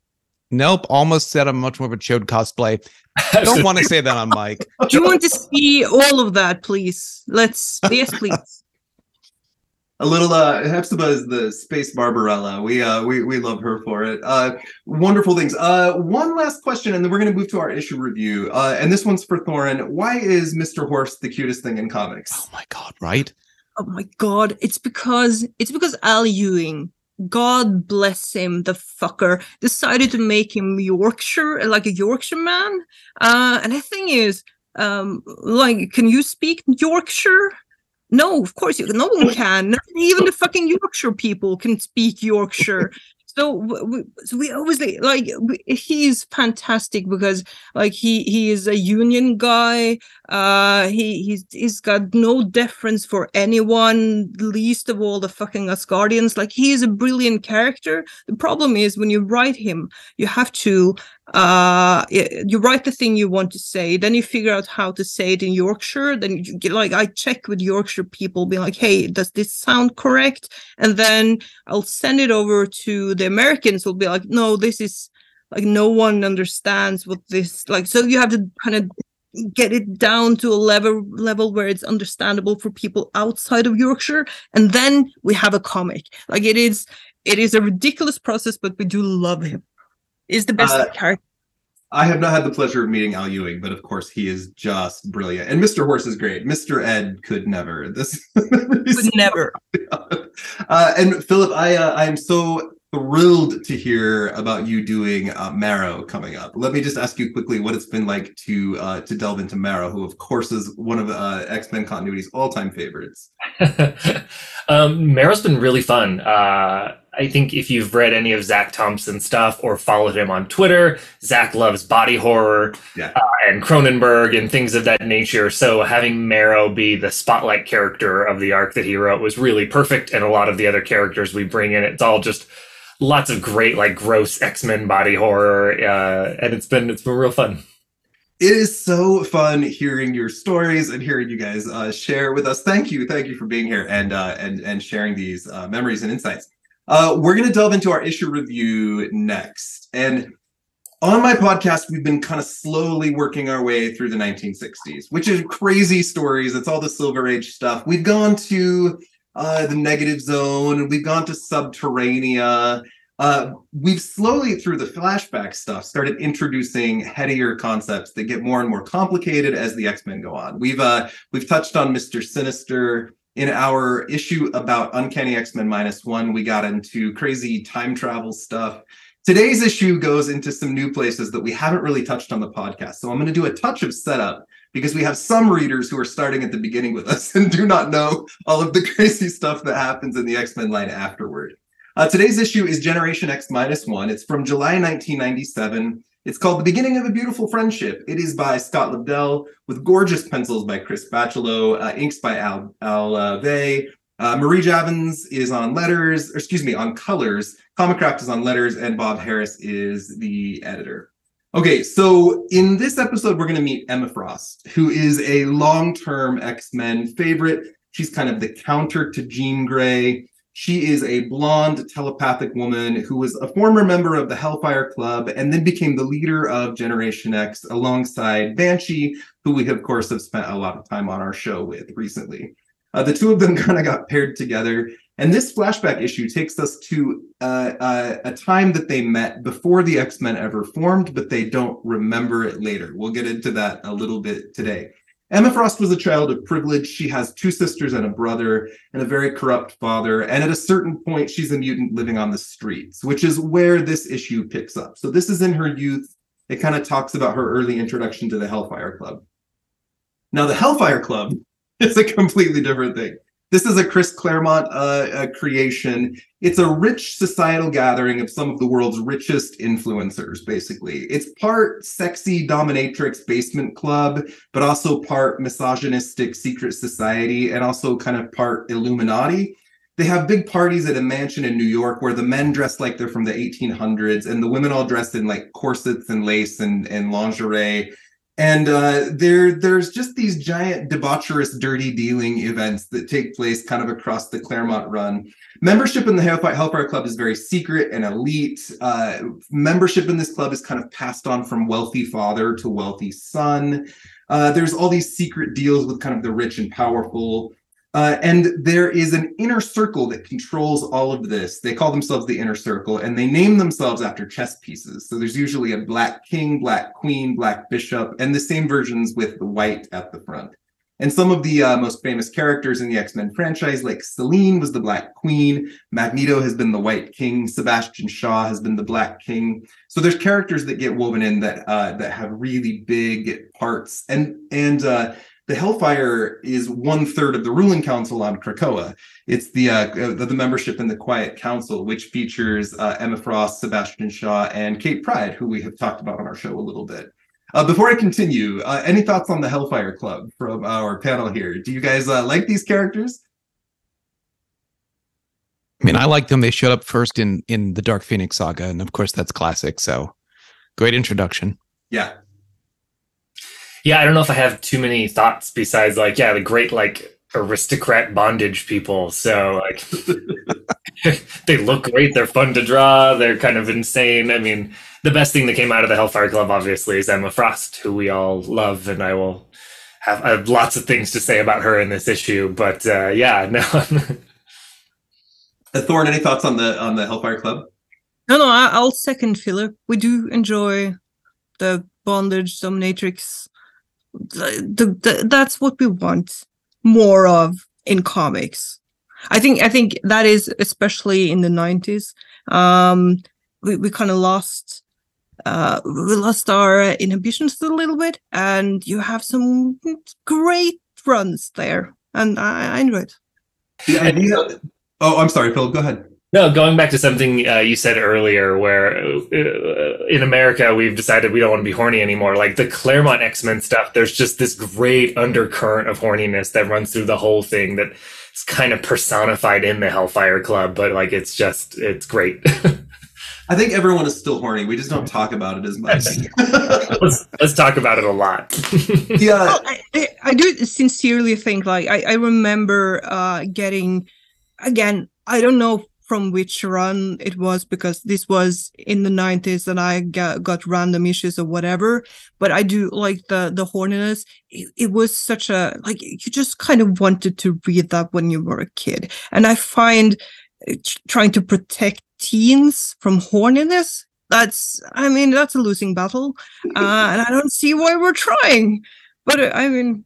nope. Almost said I'm much more of a Ch'od cosplay. I don't want to say that on mic. Do you want to see all of that, please? Let's yes, please a little uh Hepzibah is the space Barbarella. We uh we we love her for it. Uh wonderful things. Uh one last question and then we're gonna move to our issue review. Uh and this one's for Torunn. Why is Mr. Horse the cutest thing in comics? Oh my god, right? Oh my god. It's because it's because Al Ewing, God bless him, the fucker, decided to make him Yorkshire, like a Yorkshire man. Uh and the thing is, um like can you speak Yorkshire? No, of course you. No one can. Even the fucking Yorkshire people can speak Yorkshire. so we, so we obviously like we, he's fantastic because like he he is a union guy uh he he's he's got no deference for anyone least of all the fucking asgardians like he is a brilliant character the problem is when you write him you have to uh you write the thing you want to say then you figure out how to say it in yorkshire then you get like i check with yorkshire people being like hey does this sound correct and then i'll send it over to the americans will be like no this is like no one understands what this like so you have to kind of get it down to a level level where it's understandable for people outside of Yorkshire, and then we have a comic. Like it is, it is a ridiculous process, but we do love him. Is the best Uh, character. I have not had the pleasure of meeting Al Ewing, but of course he is just brilliant. And Mr. Horse is great. Mr. Ed could never. This [laughs] Would never. [laughs] uh, and Phillip, I uh, I am so thrilled to hear about you doing uh, Marrow coming up. Let me just ask you quickly what it's been like to uh, to delve into Marrow, who of course is one of uh, X Men continuity's all time favorites. [laughs] um, Marrow's been really fun. Uh, I think if you've read any of Zac Thompson's stuff or followed him on Twitter, Zach loves body horror Yeah. uh, and Cronenberg and things of that nature. So having Marrow be the spotlight character of the arc that he wrote was really perfect. And a lot of the other characters we bring in, it's all just lots of great, like gross X Men body horror, uh, and it's been it's been real fun. It is so fun hearing your stories and hearing you guys uh, share with us. Thank you, thank you for being here and uh, and and sharing these uh, memories and insights. Uh, we're going to delve into our issue review next, and on my podcast, we've been kind of slowly working our way through the 1960s, which is crazy stories. It's all the Silver Age stuff. We've gone to uh, the Negative Zone, we've gone to Subterranea. Uh, we've slowly, through the flashback stuff, started introducing headier concepts that get more and more complicated as the X Men go on. We've uh, we've touched on Mister Sinister in our issue about Uncanny X Men minus one. We got into crazy time travel stuff. Today's issue goes into some new places that we haven't really touched on the podcast. So I'm going to do a touch of setup because we have some readers who are starting at the beginning with us [laughs] and do not know all of the crazy stuff that happens in the X Men line afterward. Uh, today's issue is Generation X minus one. It's from July 1997. It's called The Beginning of a Beautiful Friendship. It is by Scott Lobdell with gorgeous pencils by Chris Bachalo, uh, inks by Al, Al uh. Uh, Marie Javins is on letters, or excuse me, on colors. Comicraft is on letters, and Bob Harras is the editor. Okay, so in this episode, we're going to meet Emma Frost, who is a long term X Men favorite. She's kind of the counter to Jean Grey. She is a blonde telepathic woman who was a former member of the Hellfire Club and then became the leader of Generation X alongside Banshee, who we, of course, have spent a lot of time on our show with recently. Uh, the two of them [laughs] kind of got paired together. And this flashback issue takes us to uh, uh, a time that they met before the X Men ever formed, but they don't remember it later. We'll get into that a little bit today. Emma Frost was a child of privilege. She has two sisters and a brother and a very corrupt father. And at a certain point, she's a mutant living on the streets, which is where this issue picks up. So this is in her youth. It kind of talks about her early introduction to the Hellfire Club. Now, the Hellfire Club [laughs] is a completely different thing. This is a Chris Claremont uh, uh, creation. It's a rich societal gathering of some of the world's richest influencers, basically. It's part sexy dominatrix basement club, but also part misogynistic secret society, and also kind of part Illuminati. They have big parties at a mansion in New York where the men dress like they're from the 1800s and the women all dressed in like corsets and lace and, and lingerie and uh, there there's just these giant debaucherous dirty dealing events that take place kind of across the claremont run. Membership in the hellfire, club is very secret and elite. Uh, membership in this club is kind of passed on from wealthy father to wealthy son. Uh, there's all these secret deals with kind of the rich and powerful uh, and there is an inner circle that controls all of this. They call themselves the inner circle and they name themselves after chess pieces. So there's usually a black king, black queen, black bishop, and the same versions with the white at the front. And some of the uh, most famous characters in the X Men franchise, like Selene was the Black Queen, Magneto has been the White King, Sebastian Shaw has been the Black King. So there's characters that get woven in that uh, that have really big parts, and and uh, the Hellfire is one third of the ruling council on Krakoa. It's the uh, the, the membership in the Quiet Council, which features uh, Emma Frost, Sebastian Shaw, and Kate Pryde, who we have talked about on our show a little bit. Uh, before I continue, uh, any thoughts on the Hellfire Club from our panel here? Do you guys uh, like these characters? I mean, I like them. They showed up first in in the Dark Phoenix saga, and of course, that's classic. So, great introduction. Yeah, Yeah, I don't know if I have too many thoughts besides like, yeah, the great like aristocrat bondage people. So like [laughs] they look great, they're fun to draw, they're kind of insane. I mean, the best thing that came out of the Hellfire Club obviously is Emma Frost, who we all love, and I will have, I have lots of things to say about her in this issue. But uh, yeah, [laughs] no. uh, Torunn, any thoughts on the on the Hellfire Club? No, no, I, I'll second Phillip. We do enjoy the bondage dominatrix. The, the, that's what we want more of in comics. I think I think that is especially in the nineties. Um, we we kind of lost uh, we lost our inhibitions a little bit, and you have some great runs there, and I, I enjoy it. The idea. Oh, I'm sorry, Phil. Go ahead. No, going back to something uh, you said earlier, where uh, in America we've decided we don't want to be horny anymore. Like the Claremont X Men stuff, there's just this great undercurrent of horniness that runs through the whole thing that is kind of personified in the Hellfire Club. But like, it's just, it's great. [laughs] I think everyone is still horny. We just don't talk about it as much. [laughs] let's, let's talk about it a lot. [laughs] yeah, Well, I, I, I do sincerely think like I, I remember uh getting again I don't know from which run it was because this was in the 90s and I got, got random issues or whatever. But I do like the the horniness. It, it was such a like you just kind of wanted to read that when you were a kid. And I find uh, trying to protect teens from horniness that's I mean that's a losing battle. Uh, and I don't see why we're trying. But uh, I mean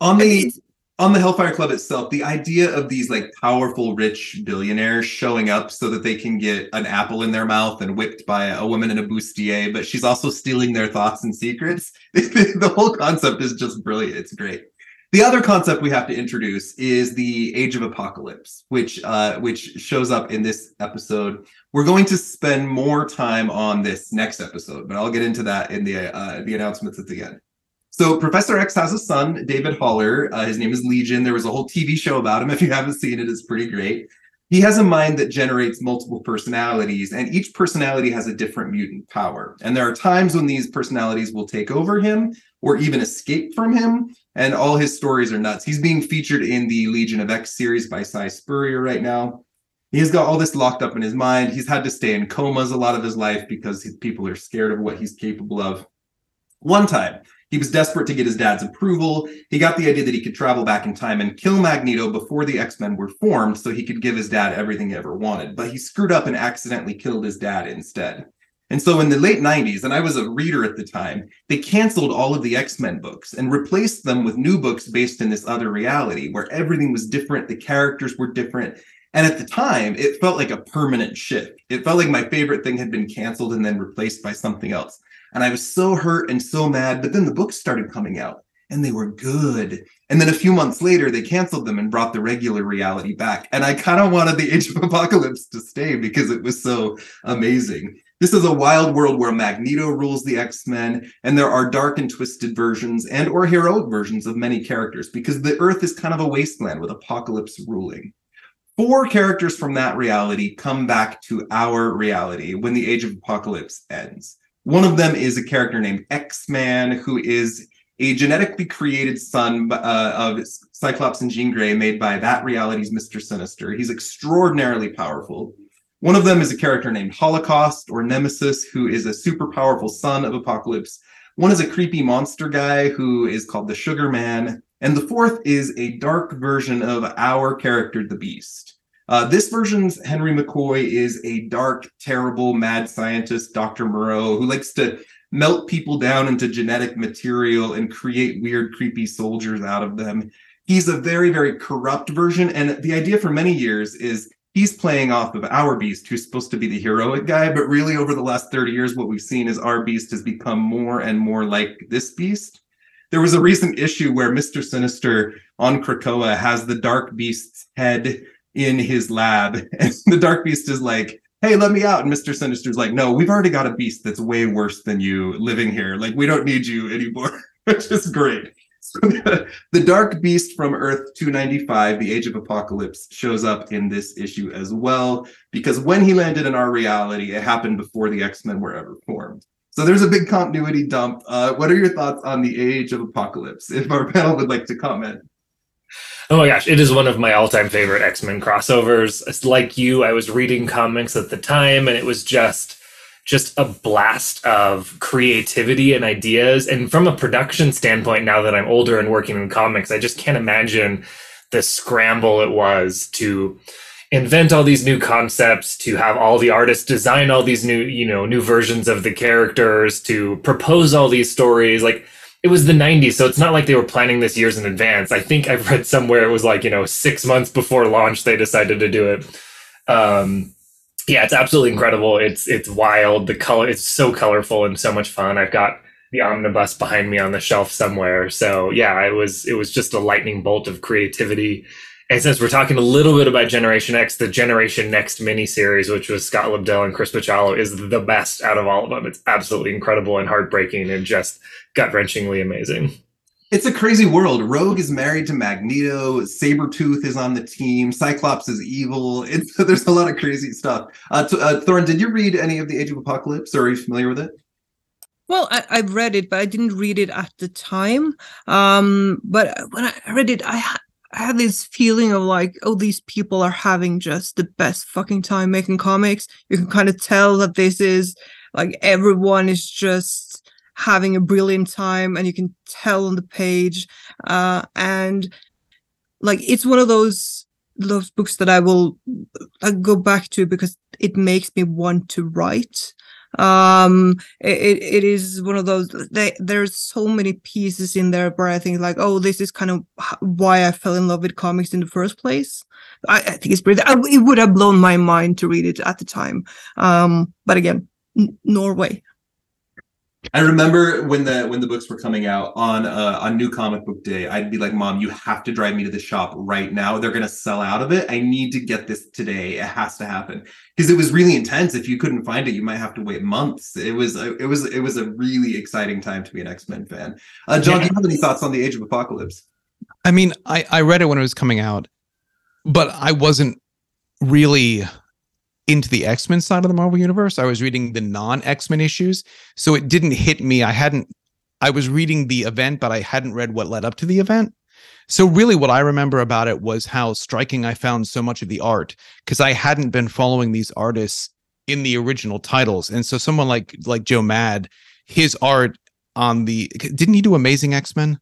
on the mean, on the Hellfire Club itself, the idea of these like powerful, rich billionaires showing up so that they can get an apple in their mouth and whipped by a woman in a bustier, but she's also stealing their thoughts and secrets. [laughs] the whole concept is just brilliant. It's great. The other concept we have to introduce is the Age of Apocalypse, which uh, which shows up in this episode. We're going to spend more time on this next episode, but I'll get into that in the uh, the announcements at the end. So Professor X has a son, David Haller. Uh, his name is Legion. There was a whole TV show about him. [laughs] If you haven't seen it, it's pretty great. He has a mind that generates multiple personalities, and each personality has a different mutant power. And there are times when these personalities will take over him or even escape from him. And all his stories are nuts. He's being featured in the Legion of X series by Si Spurrier right now. He's got all this locked up in his mind. He's had to stay in comas a lot of his life because people are scared of what he's capable of. One time, he was desperate to get his dad's approval. He got the idea that he could travel back in time and kill Magneto before the X Men were formed so he could give his dad everything he ever wanted. But he screwed up and accidentally killed his dad instead. And so in the late 90s, and I was a reader at the time, they canceled all of the X Men books and replaced them with new books based in this other reality where everything was different, the characters were different. And at the time, it felt like a permanent shift. It felt like my favorite thing had been canceled and then replaced by something else. And I was so hurt and so mad. But then the books started coming out and they were good. And then a few months later, they canceled them and brought the regular reality back. And I kind of wanted the Age of Apocalypse to stay because it was so amazing. This is a wild world where Magneto rules the X-Men, and there are dark and twisted versions and or heroic versions of many characters because the Earth is kind of a wasteland with Apocalypse ruling. Four characters from that reality come back to our reality when the Age of Apocalypse ends. One of them is a character named X-Man, who is a genetically created son uh, of Cyclops and Jean Grey, made by that reality's Mr. Sinister. He's extraordinarily powerful. One of them is a character named Holocaust or Nemesis, who is a super powerful son of Apocalypse. One is a creepy monster guy who is called the Sugar Man. And the fourth is a dark version of our character, the Beast. Uh, this version's Henry McCoy is a dark, terrible, mad scientist, Dr. Moreau, who likes to melt people down into genetic material and create weird, creepy soldiers out of them. He's a very, very corrupt version. And the idea for many years is he's playing off of our beast, who's supposed to be the heroic guy. But really, over the last 30 years, what we've seen is our beast has become more and more like this beast. There was a recent issue where Mr. Sinister on Krakoa has the Dark Beast's head in his lab, [laughs] and the Dark Beast is like, Hey, let me out. And Mr. Sinister's like, No, we've already got a beast that's way worse than you living here. Like, we don't need you anymore, [laughs] which is great. So [laughs] the, the Dark Beast from Earth 295, the Age of Apocalypse, shows up in this issue as well, because when he landed in our reality, it happened before the X Men were ever formed. So there's a big continuity dump. Uh, what are your thoughts on the Age of Apocalypse? If our panel would like to comment. Oh my gosh, it is one of my all-time favorite X-Men crossovers. It's like you, I was reading comics at the time and it was just just a blast of creativity and ideas. And from a production standpoint, now that I'm older and working in comics, I just can't imagine the scramble it was to invent all these new concepts to have all the artists design all these new you know new versions of the characters to propose all these stories like it was the 90s so it's not like they were planning this years in advance. I think i've read somewhere it was like you know six months before launch they decided to do it. Um yeah it's absolutely incredible. It's it's wild. The color it's so colorful and so much fun. I've got the omnibus behind me on the shelf somewhere. So yeah it was it was just a lightning bolt of creativity and since we're talking a little bit about Generation X, the Generation Next miniseries, which was Scott Lobdell and Chris Bachalo, is the best out of all of them. It's absolutely incredible and heartbreaking and just gut wrenchingly amazing. It's a crazy world. Rogue is married to Magneto. Sabretooth is on the team. Cyclops is evil. It's, [laughs] there's a lot of crazy stuff. Uh, t- uh, Torunn, did you read any of the Age of Apocalypse or are you familiar with it? Well, I, have read it, but I didn't read it at the time. Um, but when I read it, I I had this feeling of like, oh, these people are having just the best fucking time making comics. You can kind of tell that this is like everyone is just having a brilliant time, and you can tell on the page. Uh, and like, it's one of those those books that I will I go back to because it makes me want to write um it, it is one of those they, there's so many pieces in there where i think like oh this is kind of why i fell in love with comics in the first place. I, I think it's pretty I, it would have blown my mind to read it at the time. Um but again N- norway I remember when the when the books were coming out on uh, on New Comic Book Day, I'd be like, "Mom, you have to drive me to the shop right now. They're gonna sell out of it. I need to get this today. It has to happen." Because it was really intense. If you couldn't find it, you might have to wait months. It was a, it was it was a really exciting time to be an X Men fan. Uh, John, yeah. do you have any thoughts on the Age of Apocalypse? I mean, I I read it when it was coming out, but I wasn't really into the X-Men side of the Marvel universe. I was reading the non-X-Men issues, so it didn't hit me. I hadn't I was reading the event, but I hadn't read what led up to the event. So really what I remember about it was how striking I found so much of the art because I hadn't been following these artists in the original titles. And so someone like like Joe Mad, his art on the didn't he do Amazing X-Men?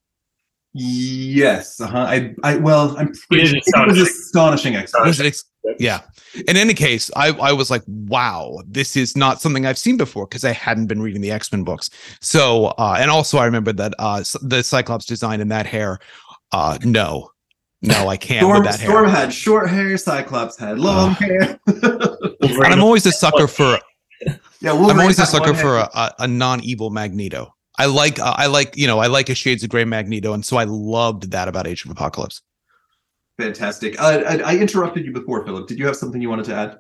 Yes. Uh-huh. I, I, well, I'm pretty sure it was astonishing. Astonishing. Yeah. In any case, I, I was like, wow, this is not something I've seen before because I hadn't been reading the X Men books. So, uh, and also I remember that uh, the Cyclops design and that hair. Uh, no, no, I can't Storm, with that hair. Storm had short hair, Cyclops had long uh, hair. [laughs] and I'm always a sucker for. Yeah, Wolverine I'm always a sucker for a, a non-evil Magneto. I like uh, I like you know I like a Shades of Gray Magneto, and so I loved that about Age of Apocalypse. Fantastic. Uh, I, I, interrupted you before, Phillip. Did you have something you wanted to add?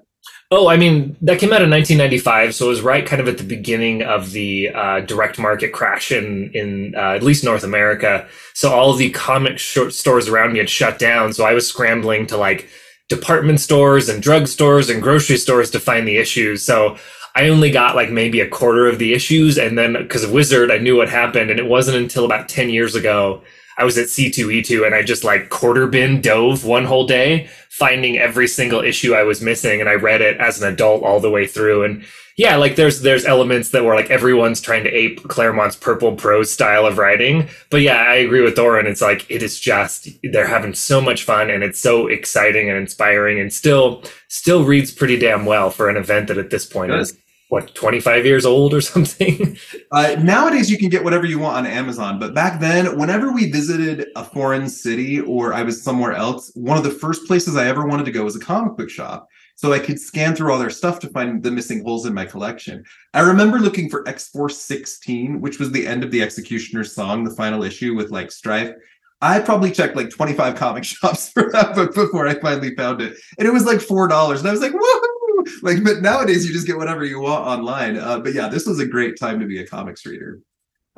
Oh, I mean that came out in 1995, so it was right kind of at the beginning of the uh, direct market crash in in uh, at least North America. So all the comic stores around me had shut down, so I was scrambling to like department stores and drug stores and grocery stores to find the issues. So I only got like maybe a quarter of the issues. And then because of Wizard, I knew what happened. And it wasn't until about 10 years ago, I was at C2E2 and I just like quarter bin dove one whole day, finding every single issue I was missing. And I read it as an adult all the way through. And yeah, like there's there's elements that were like everyone's trying to ape Claremont's purple prose style of writing. But yeah, I agree with Torunn. It's like it is just they're having so much fun and it's so exciting and inspiring and still still reads pretty damn well for an event that at this point is what 25 years old or [laughs] something? Uh, nowadays you can get whatever you want on amazon but back then whenever we visited a foreign city or i was somewhere else one of the first places i ever wanted to go was a comic book shop. So i could scan through all their stuff to find the missing holes in my collection. I remember looking for x-force 16 which was the end of the X-Cutioner's song the final issue with like Stryfe. I probably checked like 25 comic [laughs] shops for that book before I finally found it. And it was like $4. And I was like, whoa, [laughs] like, but nowadays you just get whatever you want online. Uh, but yeah, this was a great time to be a comics reader.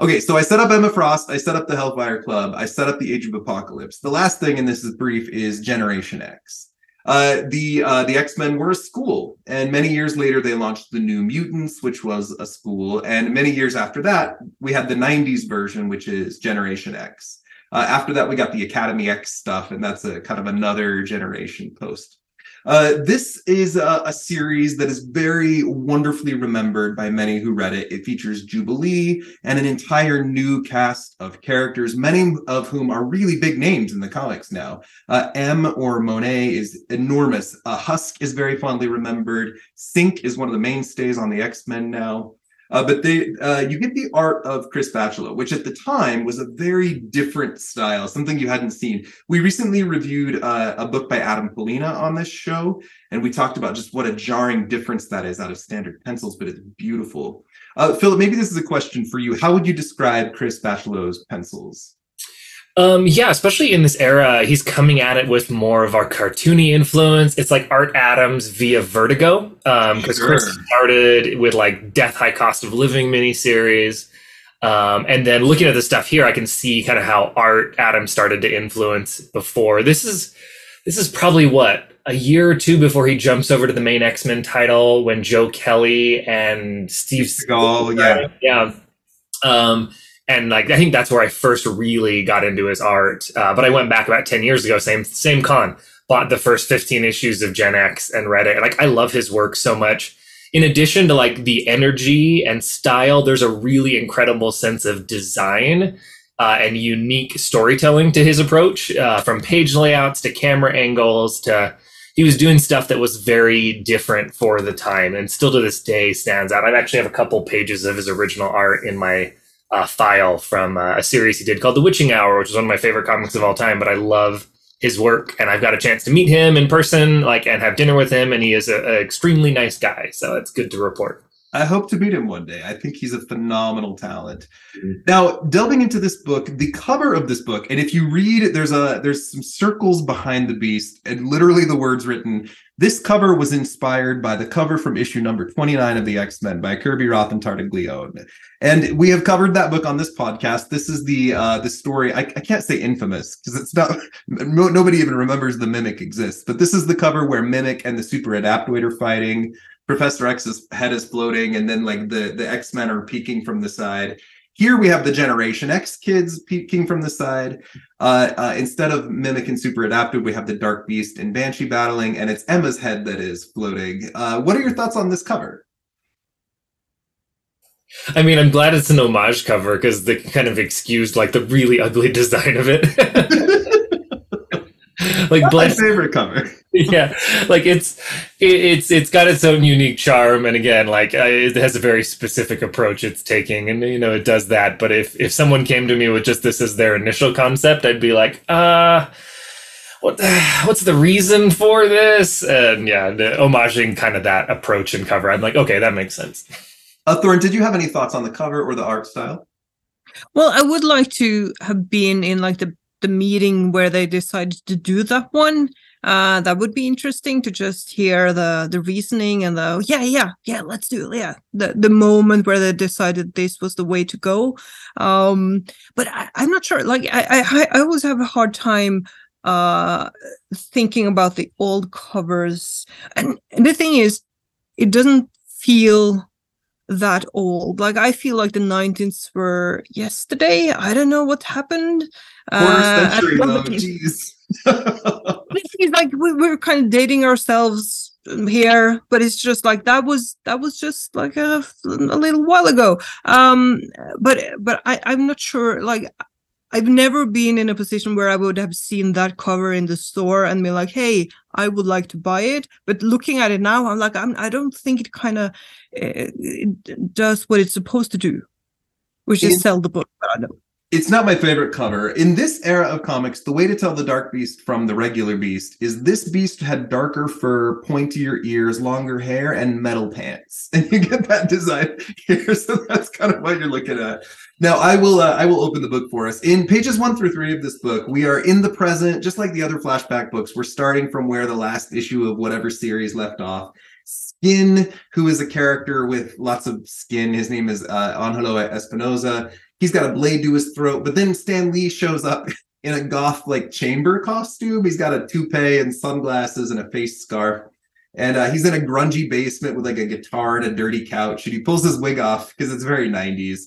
Okay, so I set up Emma Frost, I set up the Hellfire Club, I set up the Age of Apocalypse. The last thing, and this is brief, is Generation X. Uh, the uh, the X Men were a school, and many years later they launched the New Mutants, which was a school, and many years after that we had the '90s version, which is Generation X. Uh, after that, we got the Academy X stuff, and that's a kind of another generation post. Uh, this is a, a, series that is very wonderfully remembered by many who read it. It features Jubilee and an entire new cast of characters, many of whom are really big names in the comics now. Uh, M or Monet is enormous. Uh, Husk is very fondly remembered. Synch is one of the mainstays on the X Men now. Uh, but they, uh, you get the art of Chris Bachalo, which at the time was a very different style, something you hadn't seen. We recently reviewed uh, a book by Adam Pollina on this show, and we talked about just what a jarring difference that is out of standard pencils, but it's beautiful. Uh, Phillip, maybe this is a question for you. How would you describe Chris Bachalo's pencils? Um, yeah, especially in this era, he's coming at it with more of our cartoony influence. It's like Art Adams via Vertigo, because um, sure. Chris started with like Death High Cost of Living miniseries. Um, and then looking at the stuff here, I can see kind of how Art Adams started to influence before. This is this is probably what a year or two before he jumps over to the main X Men title when Joe Kelly and Steve Seagle, yeah, yeah. Um, and like I think that's where I first really got into his art. Uh, but I went back about ten years ago, same same con, bought the first fifteen issues of Gen X and read it. Like I love his work so much. In addition to like the energy and style, there's a really incredible sense of design uh, and unique storytelling to his approach, uh, from page layouts to camera angles to he was doing stuff that was very different for the time and still to this day stands out. I actually have a couple pages of his original art in my uh, file from uh, a series he did called The Witching Hour, which is one of my favorite comics of all time. But I love his work, and I've got a chance to meet him in person, like, and have dinner with him, and he is an extremely nice guy. So it's good to report. I hope to meet him one day. I think he's a phenomenal talent. Mm-hmm. Now, delving into this book, the cover of this book, and if you read, there's a there's some circles behind the beast, and literally the words written. This cover was inspired by the cover from issue number 29 of the X-Men by Kirby Roth and Tartaglione. And we have covered that book on this podcast. This is the uh the story. I, I can't say infamous because it's not [laughs] no, nobody even remembers the mimic exists, but this is the cover where Mimic and the super adaptoid are fighting. Professor X's head is floating, and then like the the X Men are peeking from the side. Here we have the Generation X kids peeking from the side. Uh, uh, instead of Mimic and Super Adaptoid, we have the Dark Beast and Banshee battling, and it's Emma's head that is floating. Uh, what are your thoughts on this cover? I mean, I'm glad it's an homage cover because they kind of excused like the really ugly [laughs] design of it. [laughs] [laughs] like That's my favorite cover. [laughs] yeah, like it's it, it's it's got its own unique charm, and again, like uh, it has a very specific approach it's taking, and you know it does that. But if if someone came to me with just this as their initial concept, I'd be like, uh what what's the reason for this? And yeah, the homaging kind of that approach and cover. I'm like, okay, that makes sense. Uh, Torunn, did you have any thoughts on the cover or the art style? Well, I would like to have been in like the the meeting where they decided to do that one. Uh, that would be interesting to just hear the the reasoning and the yeah yeah yeah let's do it yeah the the moment where they decided this was the way to go. Um, but I, am not sure. Like I, I I always have a hard time uh thinking about the old covers and, and the thing is it doesn't feel that old. Like I feel like the 19s were yesterday. I don't know what happened. Quarter uh, century though, jeez. It's like we, we're kind of dating ourselves here, but it's just like that was that was just like a, a little while ago. Um, but but I I'm not sure. Like I've never been in a position where I would have seen that cover in the store and be like, "Hey, I would like to buy it." But looking at it now, I'm like, I'm, I don't think it kind of uh, does what it's supposed to do, which is sell the book. But I know it's not my favorite cover. In this era of comics, the way to tell the Dark Beast from the regular Beast is this Beast had darker fur, pointier ears, longer hair, and metal pants. [laughs] And you get that design here. So that's kind of what you're looking at. Now, I will uh, I will open the book for us. In pages one through three of this book, we are in the present, just like the other flashback books. We're starting from where the last issue of whatever series left off. Skin, who is a character with lots of skin. His name is uh, Angelo Espinosa he's got a blade to his throat. But then Stan Lee shows up [laughs] in a goth like chamber costume. He's got a toupee and sunglasses and a face scarf. And uh, he's in a grungy basement with like a guitar and a dirty couch. And he pulls his wig off because it's very 90s.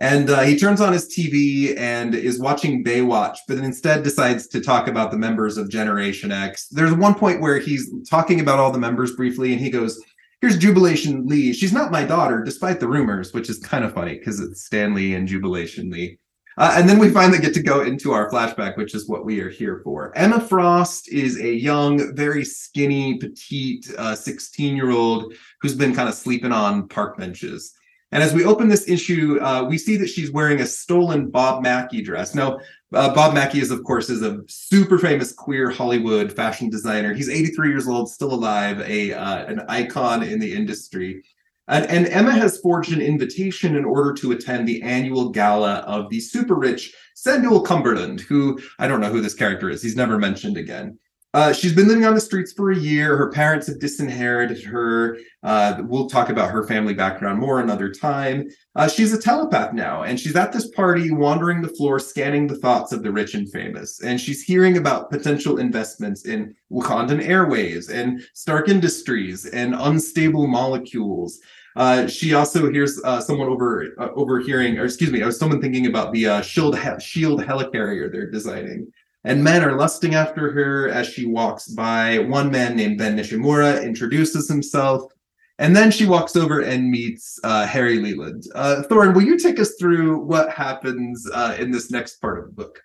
And uh, he turns on his TV and is watching Baywatch, but then instead decides to talk about the members of Generation X. There's one point where he's talking about all the members briefly, and he goes, Here's Jubilation Lee. She's not my daughter, despite the rumors, which is kind of funny because it's Stanley and Jubilation Lee. Uh, and then we finally get to go into our flashback, which is what we are here for. Emma Frost is a young, very skinny, petite 16 uh, year old who's been kind of sleeping on park benches. And as we open this issue, uh, we see that she's wearing a stolen Bob Mackie dress. Now, uh, Bob Mackie is, of course, is a super famous queer Hollywood fashion designer. He's 83 years old, still alive, a uh, an icon in the industry. And, and, Emma has forged an invitation in order to attend the annual gala of the super rich Samuel Cumberland, who I don't know who this character is. He's never mentioned again. Uh, she's been living on the streets for a year. Her parents have disinherited her. Uh, we'll talk about her family background more another time. Uh, she's a telepath now, and she's at this party, wandering the floor, scanning the thoughts of the rich and famous. And she's hearing about potential investments in Wakandan Airways and Stark Industries and unstable molecules. Uh, she also hears uh, someone over uh, overhearing, or excuse me, I was someone thinking about the uh, shield he- shield helicarrier they're designing. And men are lusting after her as she walks by. One man named Ben Nishimura introduces himself, and then she walks over and meets uh, Harry Leland. Uh, Torunn, will you take us through what happens uh, in this next part of the book?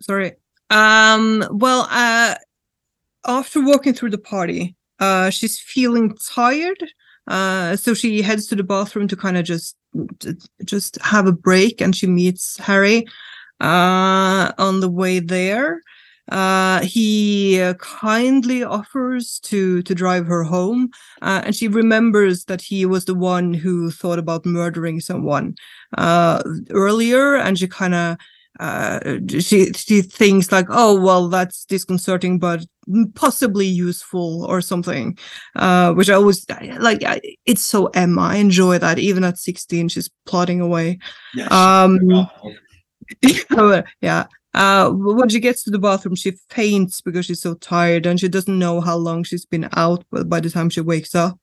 Sorry. Um, well, uh, after walking through the party, uh, she's feeling tired, uh, so she heads to the bathroom to kind of just just have a break, and she meets Harry uh, on the way there. Uh, he uh, kindly offers to to drive her home, uh, and she remembers that he was the one who thought about murdering someone uh, earlier, and she kind of uh, she she thinks like, oh well, that's disconcerting, but possibly useful or something. Uh, which I always like. It's so Emma. I enjoy that. Even at sixteen, she's plodding away. Yeah. Um, [laughs] [laughs] yeah. Uh, when she gets to the bathroom, she faints because she's so tired and she doesn't know how long she's been out but by the time she wakes up.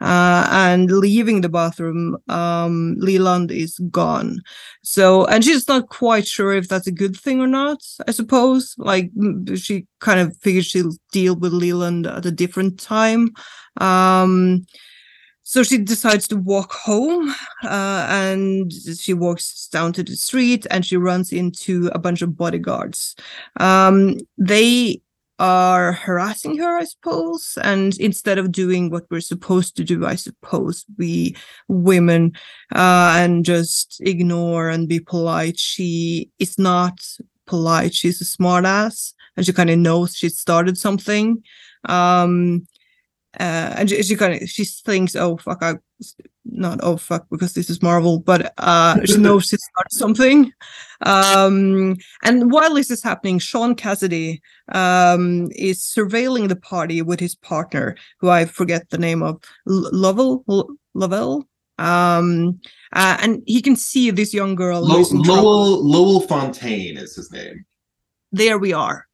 Uh, and leaving the bathroom, um, Leland is gone. So, and she's not quite sure if that's a good thing or not, I suppose. Like, she kind of figures she'll deal with Leland at a different time. Um, so she decides to walk home uh, and she walks down to the street and she runs into a bunch of bodyguards. Um, they are harassing her, I suppose. And instead of doing what we're supposed to do, I suppose, we women uh, and just ignore and be polite, she is not polite. She's a smartass and she kind of knows she started something. Um, uh, and she, she kind of she thinks, oh fuck, I not oh fuck because this is Marvel, but uh, [laughs] she knows she started something. Um, and while this is happening, Sean Cassidy um, is surveilling the party with his partner, who I forget the name of, L- Lovell, L- Lovell. Um, uh, and he can see this young girl. Lo- Lowell Lowell Fontaine is his name. There we are.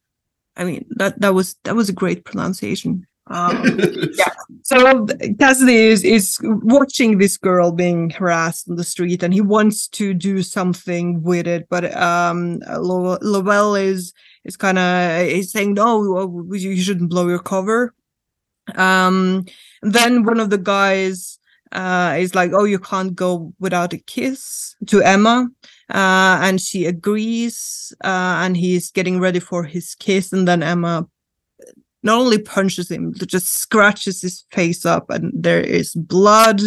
I mean that that was that was a great pronunciation. Um, [laughs] yeah. So Cassidy is, is watching this girl being harassed on the street and he wants to do something with it. But um, Lovell is is kind of is saying, no, you shouldn't blow your cover. Um, then one of the guys uh, is like, oh, you can't go without a kiss to Emma. Uh, and she agrees uh, and he's getting ready for his kiss. And then Emma not only punches him, but just scratches his face up, and there is blood,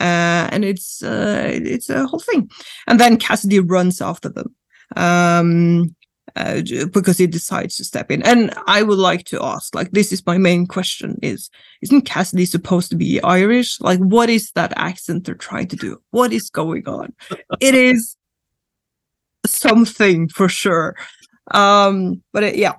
uh, and it's uh, it's a whole thing. And then Cassidy runs after them um, uh, because he decides to step in. And I would like to ask, like, this is my main question: is isn't Cassidy supposed to be Irish? Like, what is that accent they're trying to do? What is going on? it [laughs] is something for sure. Um, but it, yeah.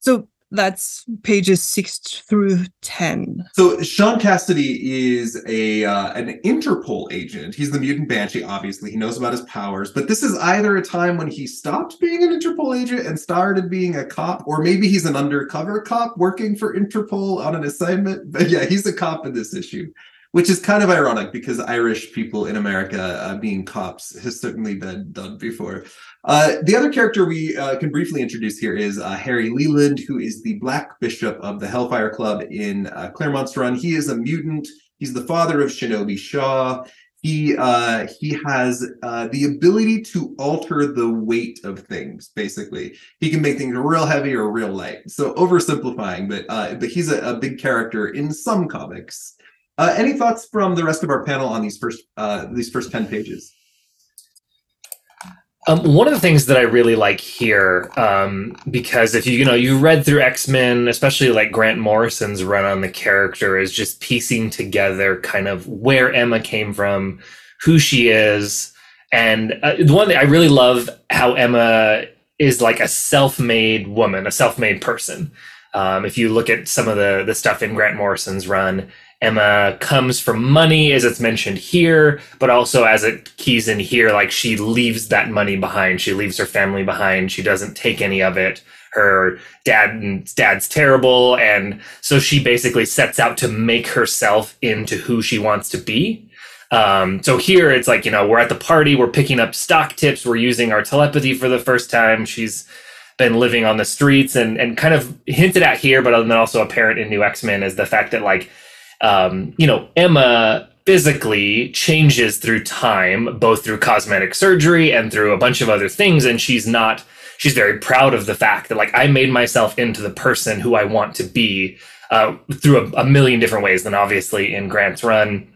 So that's pages six through ten. So Sean Cassidy is a uh, an Interpol agent. He's the mutant banshee. Obviously, he knows about his powers. But this is either a time when he stopped being an Interpol agent and started being a cop, or maybe he's an undercover cop working for Interpol on an assignment. But yeah, he's a cop in this issue. which is kind of ironic because Irish people in America uh, being cops has certainly been done before. Uh, the other character we uh, can briefly introduce here is uh, Harry Leland, who is the Black Bishop of the Hellfire Club in uh, Claremont's Run. He is a mutant. He's the father of Shinobi Shaw. He uh, he has uh, the ability to alter the weight of things. Basically, he can make things real heavy or real light. So oversimplifying, but but he's a, a big character in some comics. Any thoughts from the rest of our panel on these first these first ten pages? Um, one of the things that I really like here, um, because if you you know you read through X Men, especially like Grant Morrison's run on the character, is just piecing together kind of where Emma came from, who she is, and uh, the one thing I really love how Emma is like a self-made woman, a self-made person. Um, if you look at some of the the stuff in Grant Morrison's run, Emma comes from money, as it's mentioned here, but also as it keys in here, like she leaves that money behind. She leaves her family behind. She doesn't take any of it. Her dad dad's terrible, and so she basically sets out to make herself into who she wants to be. Um, so here it's like you know we're at the party, we're picking up stock tips, we're using our telepathy for the first time. She's been living on the streets and and kind of hinted at here, but then also apparent in New X Men is the fact that like um, you know, Emma physically changes through time, both through cosmetic surgery and through a bunch of other things. And she's not, she's very proud of the fact that, like, I made myself into the person who I want to be uh, through a, a million different ways. Then, obviously, in Grant's run,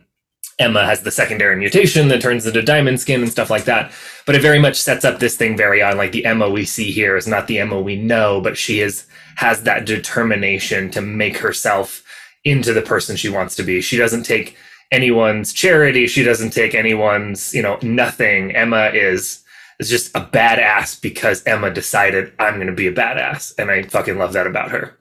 Emma has the secondary mutation that turns into diamond skin and stuff like that. But it very much sets up this thing very on like the Emma we see here is not the Emma we know, but she is has that determination to make herself into the person she wants to be. She doesn't take anyone's charity. She doesn't take anyone's, you know, nothing. Emma is is just a badass because Emma decided I'm going to be a badass, and I fucking love that about her.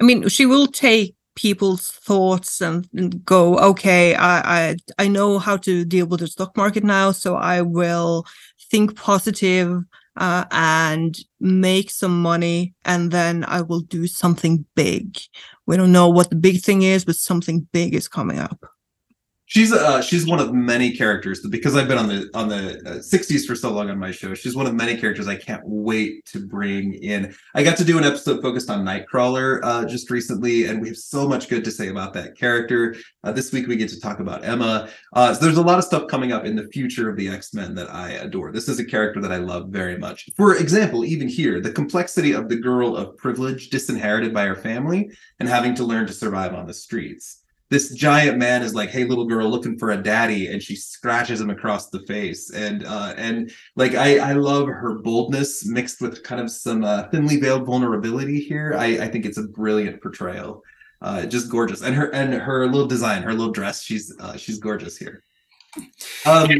I mean, she will take people's thoughts and, and go, okay, I, I I know how to deal with the stock market now, so I will think positive uh, and make some money, and then I will do something big. We don't know what the big thing is, but something big is coming up. She's uh she's one of many characters because I've been on the on the uh, 60s for so long on my show. She's one of many characters I can't wait to bring in. I got to do an episode focused on Nightcrawler uh, just recently, and we have so much good to say about that character. Uh, this week we get to talk about Emma. Uh, so there's a lot of stuff coming up in the future of the X Men that I adore. This is a character that I love very much. For example, even here, the complexity of the girl of privilege disinherited by her family and having to learn to survive on the streets this giant man is like, "Hey, little girl, looking for a daddy," and she scratches him across the face. And uh, and like I I love her boldness mixed with kind of some uh, thinly veiled vulnerability here. I I think it's a brilliant portrayal. Uh, just gorgeous, and her and her little design, her little dress. She's uh, she's gorgeous here. Um,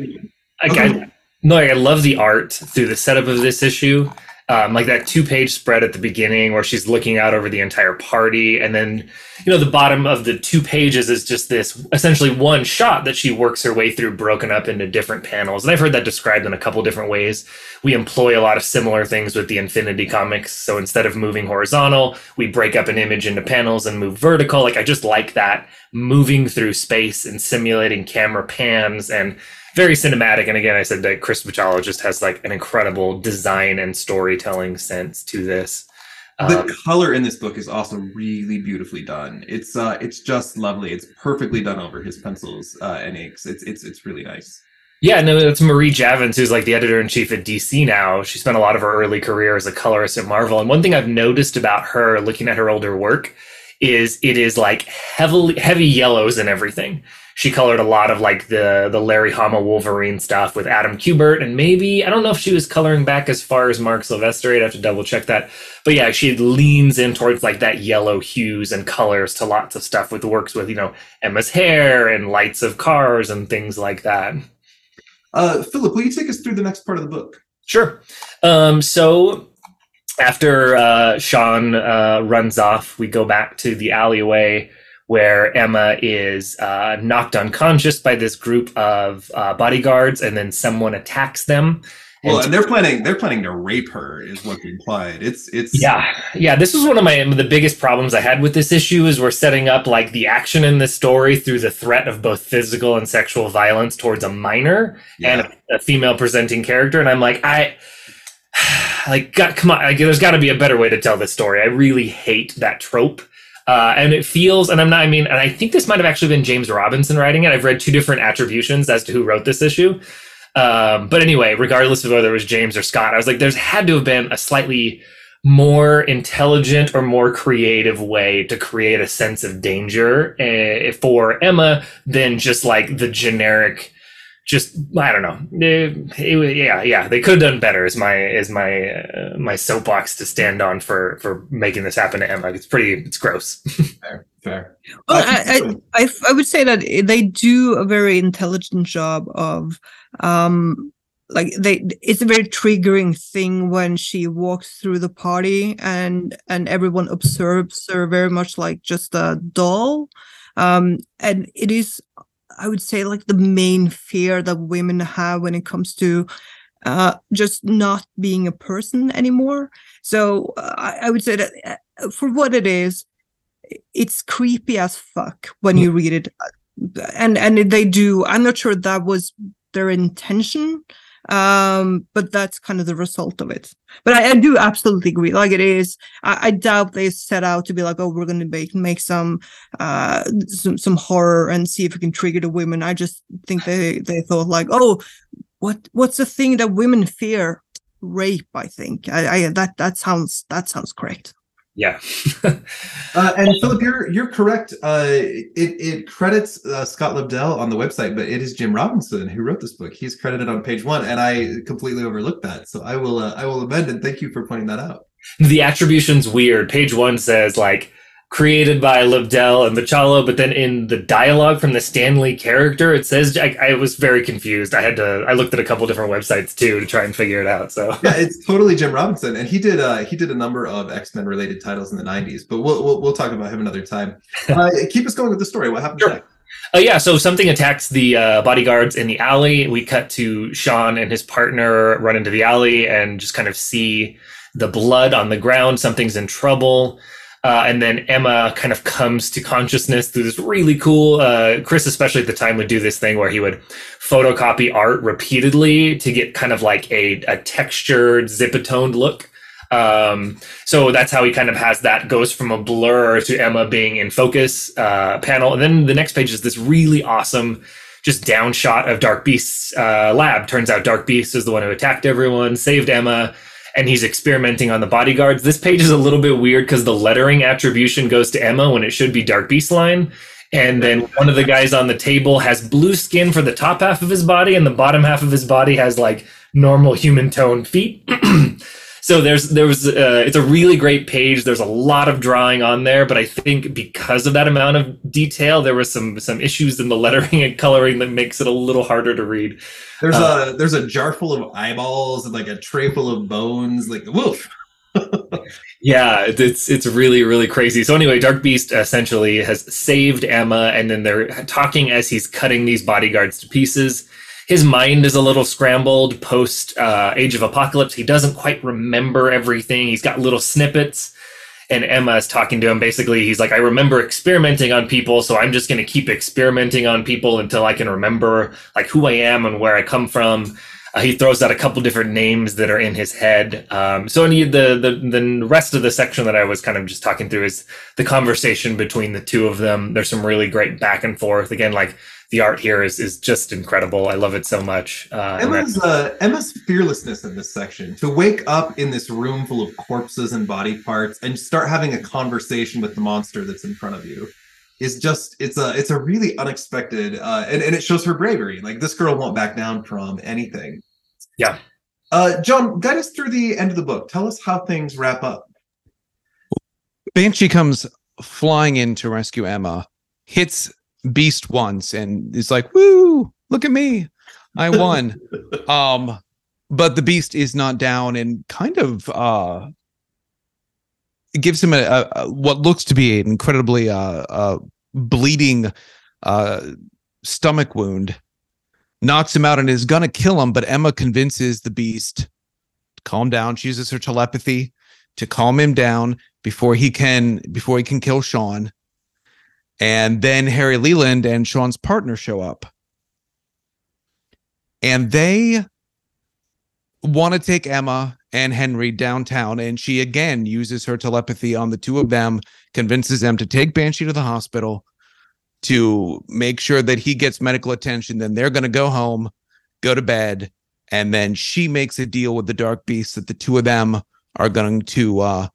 okay. I, no, I love the art through the setup of this issue um, like that two page spread at the beginning where she's looking out over the entire party. And then you know the bottom of the two pages is just this essentially one shot that she works her way through broken up into different panels. And i've heard that described in a couple different ways. We employ a lot of similar things with the infinity comics. So instead of moving horizontal we break up an image into panels and move vertical. Like i just like that moving through space and simulating camera pans and very cinematic. And again, I said that Chris just has like an incredible design and storytelling sense to this. The um, color in this book is also really beautifully done. It's uh, it's just lovely. It's perfectly done over his pencils uh, and inks. It's it's it's really nice. Yeah, no, it's Marie Javins, who's like the editor in chief at DC now. She spent a lot of her early career as a colorist at Marvel. And one thing I've noticed about her, looking at her older work, is it is like heavily heavy yellows and everything she colored a lot of like the the Larry Hama Wolverine stuff with Adam Kubert, and maybe I don't know if she was coloring back as far as Marc Silvestri. I'd have to double check that. But yeah, she leans in towards like that yellow hues and colors to lots of stuff with works with you know Emma's hair and lights of cars and things like that. Uh, Phillip, will you take us through the next part of the book? Sure. Um, so after uh, Sean uh, runs off, we go back to the alleyway where Emma is uh, knocked unconscious by this group of uh, bodyguards, and then someone attacks them. Well, And- and they're planning they're planning to rape her is what's implied. It's it's Yeah, yeah. This was one of my the biggest problems I had with this issue is we're setting up like the action in this story through the threat of both physical and sexual violence towards a minor yeah. and a, a female presenting character, and I'm like, I [sighs] like, God, come on, like, there's got to be a better way to tell this story. I really hate that trope. Uh, and it feels, and I'm not, I mean, and I think this might have actually been James Robinson writing it. I've read two different attributions as to who wrote this issue. Um, but anyway, regardless of whether it was James or Scott, I was like, there's had to have been a slightly more intelligent or more creative way to create a sense of danger uh, for Emma than just like the generic. Just I don't know. Eh, it- yeah, yeah, they could have done better. Is my is my uh, my soapbox to stand on for for making this happen to Emma? It's pretty. It's gross. [laughs] fair, fair. Well, Uh, I, I, I, I would say that they do a very intelligent job of, um, like they. It's a very triggering thing when she walks through the party and and everyone observes her very much like just a doll, um, and it is, I would say, like the main fear that women have when it comes to. Uh, just not being a person anymore. So uh, I, I would say that uh, for what it is, it's creepy as fuck when you read it and and they do i'm not sure that was their intention um but that's kind of the result of it. But i, I do absolutely agree. Like it is I, I doubt they set out to be like oh we're going to make make some uh some, some horror and see if we can trigger the women. I just think they they thought like oh what what's the thing that women fear? Rape i think. I, I that that sounds that sounds correct yeah. [laughs] Uh, and Phillip, you're you're correct. Uh, it it credits uh, Scott Lobdell on the website, but it is Jim Robinson who wrote this book. He's credited on page one, and I completely overlooked that. So I will uh, I will amend and thank you for pointing that out. the attribution's weird. Page one says like created by Lobdell and Bachalo, but then in the dialogue from the Stanley character, it says I, I was very confused. I had to I looked at a couple different websites too to try and figure it out. So [laughs] Yeah, it's totally Jim Robinson, and he did uh, he did a number of X Men related titles in the '90s. But we'll, we'll we'll talk about him another time. [laughs] Uh, keep us going with the story. What happened Sure. next? Uh, yeah, so something attacks the uh, bodyguards in the alley. We cut to Sean and his partner run into the alley and just kind of see the blood on the ground. Something's in trouble. Uh, and then Emma kind of comes to consciousness through this really cool. Uh, Chris, especially at the time, would do this thing where he would photocopy art repeatedly to get kind of like a, a textured, zipatoned look. Um, so that's how he kind of has that goes from a blur to Emma being in focus uh, panel. And then the next page is this really awesome, just down shot of Dark Beast's uh, lab. Turns out Dark Beast is the one who attacked everyone, saved Emma, and he's experimenting on the bodyguards. This page is a little bit weird because the lettering attribution goes to Emma when it should be Dark Beast line. And then one of the guys on the table has blue skin for the top half of his body, and the bottom half of his body has like normal human tone feet. [clears throat] so there's there was uh, it's a really great page. There's a lot of drawing on there, but I think because of that amount of detail, there was some some issues in the lettering and coloring that makes it a little harder to read. There's Uh, a there's a jar full of eyeballs and like a tray full of bones. Like woof. [laughs] Yeah, it's it's really really crazy. So anyway, Dark Beast essentially has saved Emma, and then they're talking as he's cutting these bodyguards to pieces. His mind is a little scrambled post uh, Age of Apocalypse. He doesn't quite remember everything. He's got little snippets, and Emma is talking to him. Basically, he's like, "I remember experimenting on people, so I'm just going to keep experimenting on people until I can remember like who I am and where I come from." Uh, he throws out a couple different names that are in his head. Um, so any the, the the rest of the section that I was kind of just talking through is the conversation between the two of them. There's some really great back and forth. Again, like the art here is is just incredible. I love it so much. Uh, and Emma's uh, Emma's fearlessness in this section to wake up in this room full of corpses and body parts and start having a conversation with the monster that's in front of you is just it's a it's a really unexpected uh, and and it shows her bravery. Like this girl won't back down from anything. Yeah. Uh, John, guide us through the end of the book. Tell us how things wrap up. Banshee comes flying in to rescue Emma, hits Beast once, and is like, "Woo! Look at me, I [laughs] won." um, but the Beast is not down, and kind of uh, gives him a, a, a what looks to be an incredibly uh, uh bleeding uh stomach wound. knocks him out and is going to kill him. But Emma convinces the beast to calm down. She uses her telepathy to calm him down before he can before he can kill Sean. And then Harry Leland and Sean's partner show up. And they want to take Emma and Henry downtown. And she again uses her telepathy on the two of them, convinces them to take Banshee to the hospital to make sure that he gets medical attention. Then they're going to go home, go to bed. And then she makes a deal with the Dark Beast that the two of them are going to uh,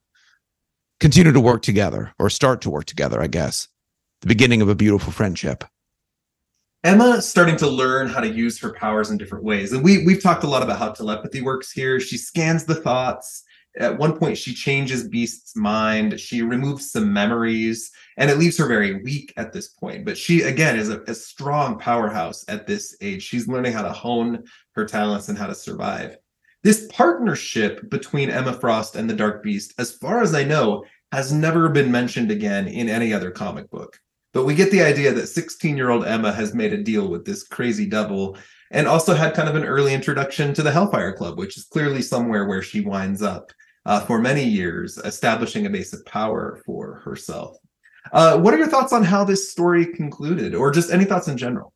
continue to work together or start to work together, I guess. The beginning of a beautiful friendship. Emma starting to learn how to use her powers in different ways. And we we've talked a lot about how telepathy works here. She scans the thoughts. At one point, she changes Beast's mind. She removes some memories, and it leaves her very weak at this point. But she, again, is a, a strong powerhouse at this age. She's learning how to hone her talents and how to survive. This partnership between Emma Frost and the Dark Beast, as far as I know, has never been mentioned again in any other comic book. But we get the idea that 16 year old Emma has made a deal with this crazy devil and also had kind of an early introduction to the Hellfire Club, which is clearly somewhere where she winds up uh, for many years, establishing a base of power for herself. Uh, what are your thoughts on how this story concluded, or just any thoughts in general?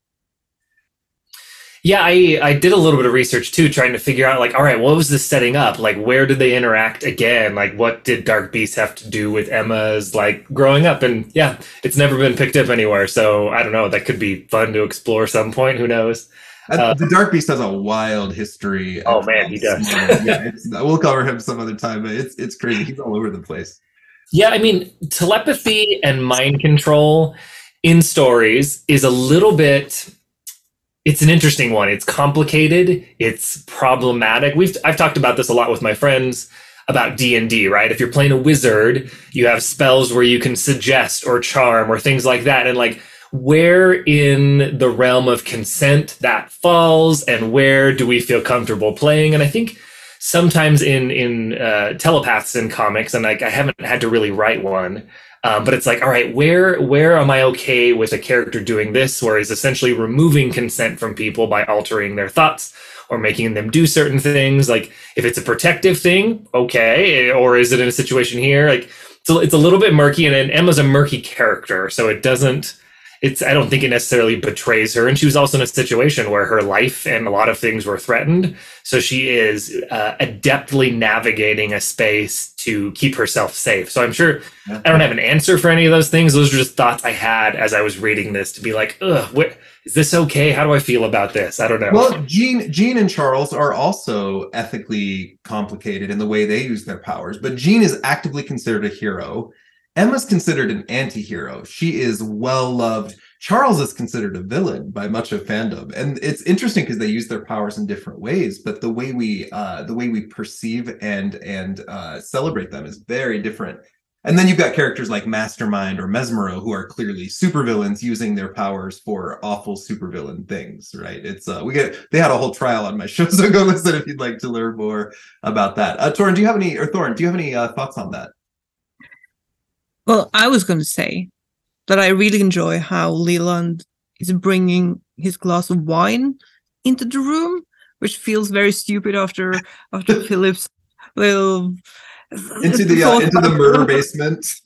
Yeah, I I did a little bit of research too, trying to figure out like, all right, what was this setting up? Like, where did they interact again? Like, what did Dark Beast have to do with Emma's like growing up? And yeah, it's never been picked up anywhere. So I don't know. That could be fun to explore some point. Who knows? Uh, the Dark Beast has a wild history. Oh man, he does. yeah, [laughs] we'll cover him some other time, but it's it's crazy. He's all over the place. Yeah, I mean, telepathy and mind control in stories is a little bit it's an interesting one. It's complicated. It's problematic. We've I've talked about this a lot with my friends about D&D, right? If you're playing a wizard, you have spells where you can suggest or charm or things like that and like where in the realm of consent that falls and where do we feel comfortable playing and I think sometimes in in uh, telepaths in comics and like I haven't had to really write one um, but it's like, all right, where where am I okay with a character doing this, where he's essentially removing consent from people by altering their thoughts or making them do certain things? Like, if it's a protective thing, okay, or is it in a situation here? Like, so it's a little bit murky, and, and Emma's a murky character, so it doesn't it's I don't think it necessarily betrays her. And she was also in a situation where her life and a lot of things were threatened. So she is uh, adeptly navigating a space to keep herself safe. So I'm sure. I don't have an answer for any of those things. Those are just thoughts I had as I was reading this to be like, ugh, what is this okay? How do I feel about this? I don't know. Well, Jean, Jean and Charles are also ethically complicated in the way they use their powers, but Jean is actively considered a hero Emma's considered an anti-hero. She is well loved. Charles is considered a villain by much of fandom, and it's interesting because they use their powers in different ways. But the way we uh, the way we perceive and and uh, celebrate them is very different. And then you've got characters like Mastermind or Mesmero who are clearly supervillains using their powers for awful supervillain things, right? It's uh we get they had a whole trial on my show, [laughs] so go listen if you'd like to learn more about that. Uh Torin, do you have any or Thorin, do you have any uh, thoughts on that? Well, I was going to say that I really enjoy how Leland is bringing his glass of wine into the room, which feels very stupid after after [laughs] Phillip's little into the uh, into the murder basement. [laughs]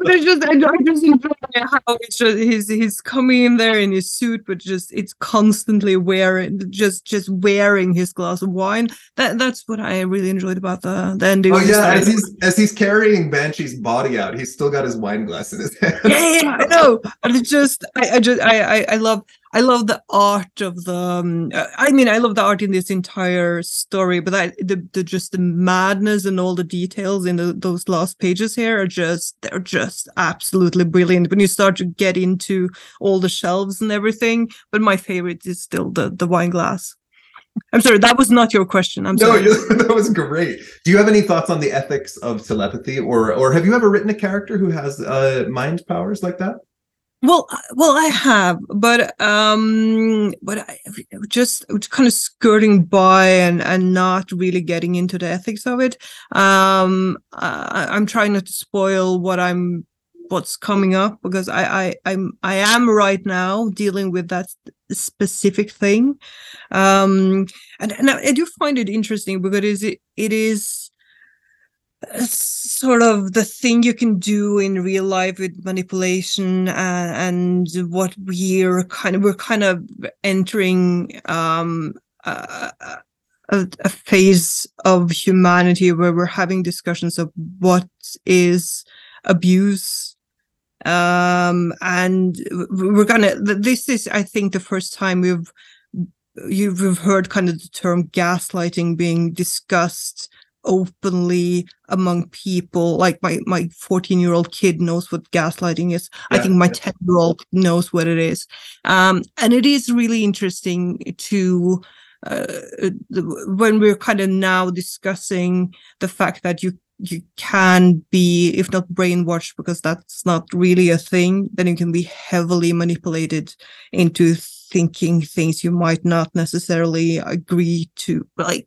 There's just I, I just enjoy how it's just he's he's coming in there in his suit, but just it's constantly wearing just just wearing his glass of wine. That that's what I really enjoyed about the the ending. Oh yeah, as he's as he's carrying Banshee's body out, he's still got his wine glass in his hand. Yeah, yeah, I know. But it's just I, I just I, I I love I love the art of the. Um, I mean, I love the art in this entire story, but I, the the just the madness and all the details in the, those last pages here are just they're just absolutely brilliant. When you start to get into all the shelves and everything, but my favorite is still the the wine glass. I'm sorry, that was not your question. I'm sorry. No, [laughs] that was great. Do you have any thoughts on the ethics of telepathy, or or have you ever written a character who has uh, mind powers like that? Well, well, I have, but um, but I just kind of skirting by and and not really getting into the ethics of it. Um, I, I'm trying not to spoil what I'm what's coming up because I, I I'm I am right now dealing with that specific thing, um, and and I, I do find it interesting because it it is sort of the thing you can do in real life with manipulation and, and what we're kind of we're kind of entering um, a, a, a, phase of humanity where we're having discussions of what is abuse. Um, and we're gonna this is i think the first time we've you've heard kind of the term gaslighting being discussed openly among people. Like my my 14 year old kid knows what gaslighting is. Yeah, i think my 10 year old knows what it is. Um, and it is really interesting to uh, when we're kind of now discussing the fact that you you can be if not brainwashed because that's not really a thing then you can be heavily manipulated into thinking things you might not necessarily agree to. Like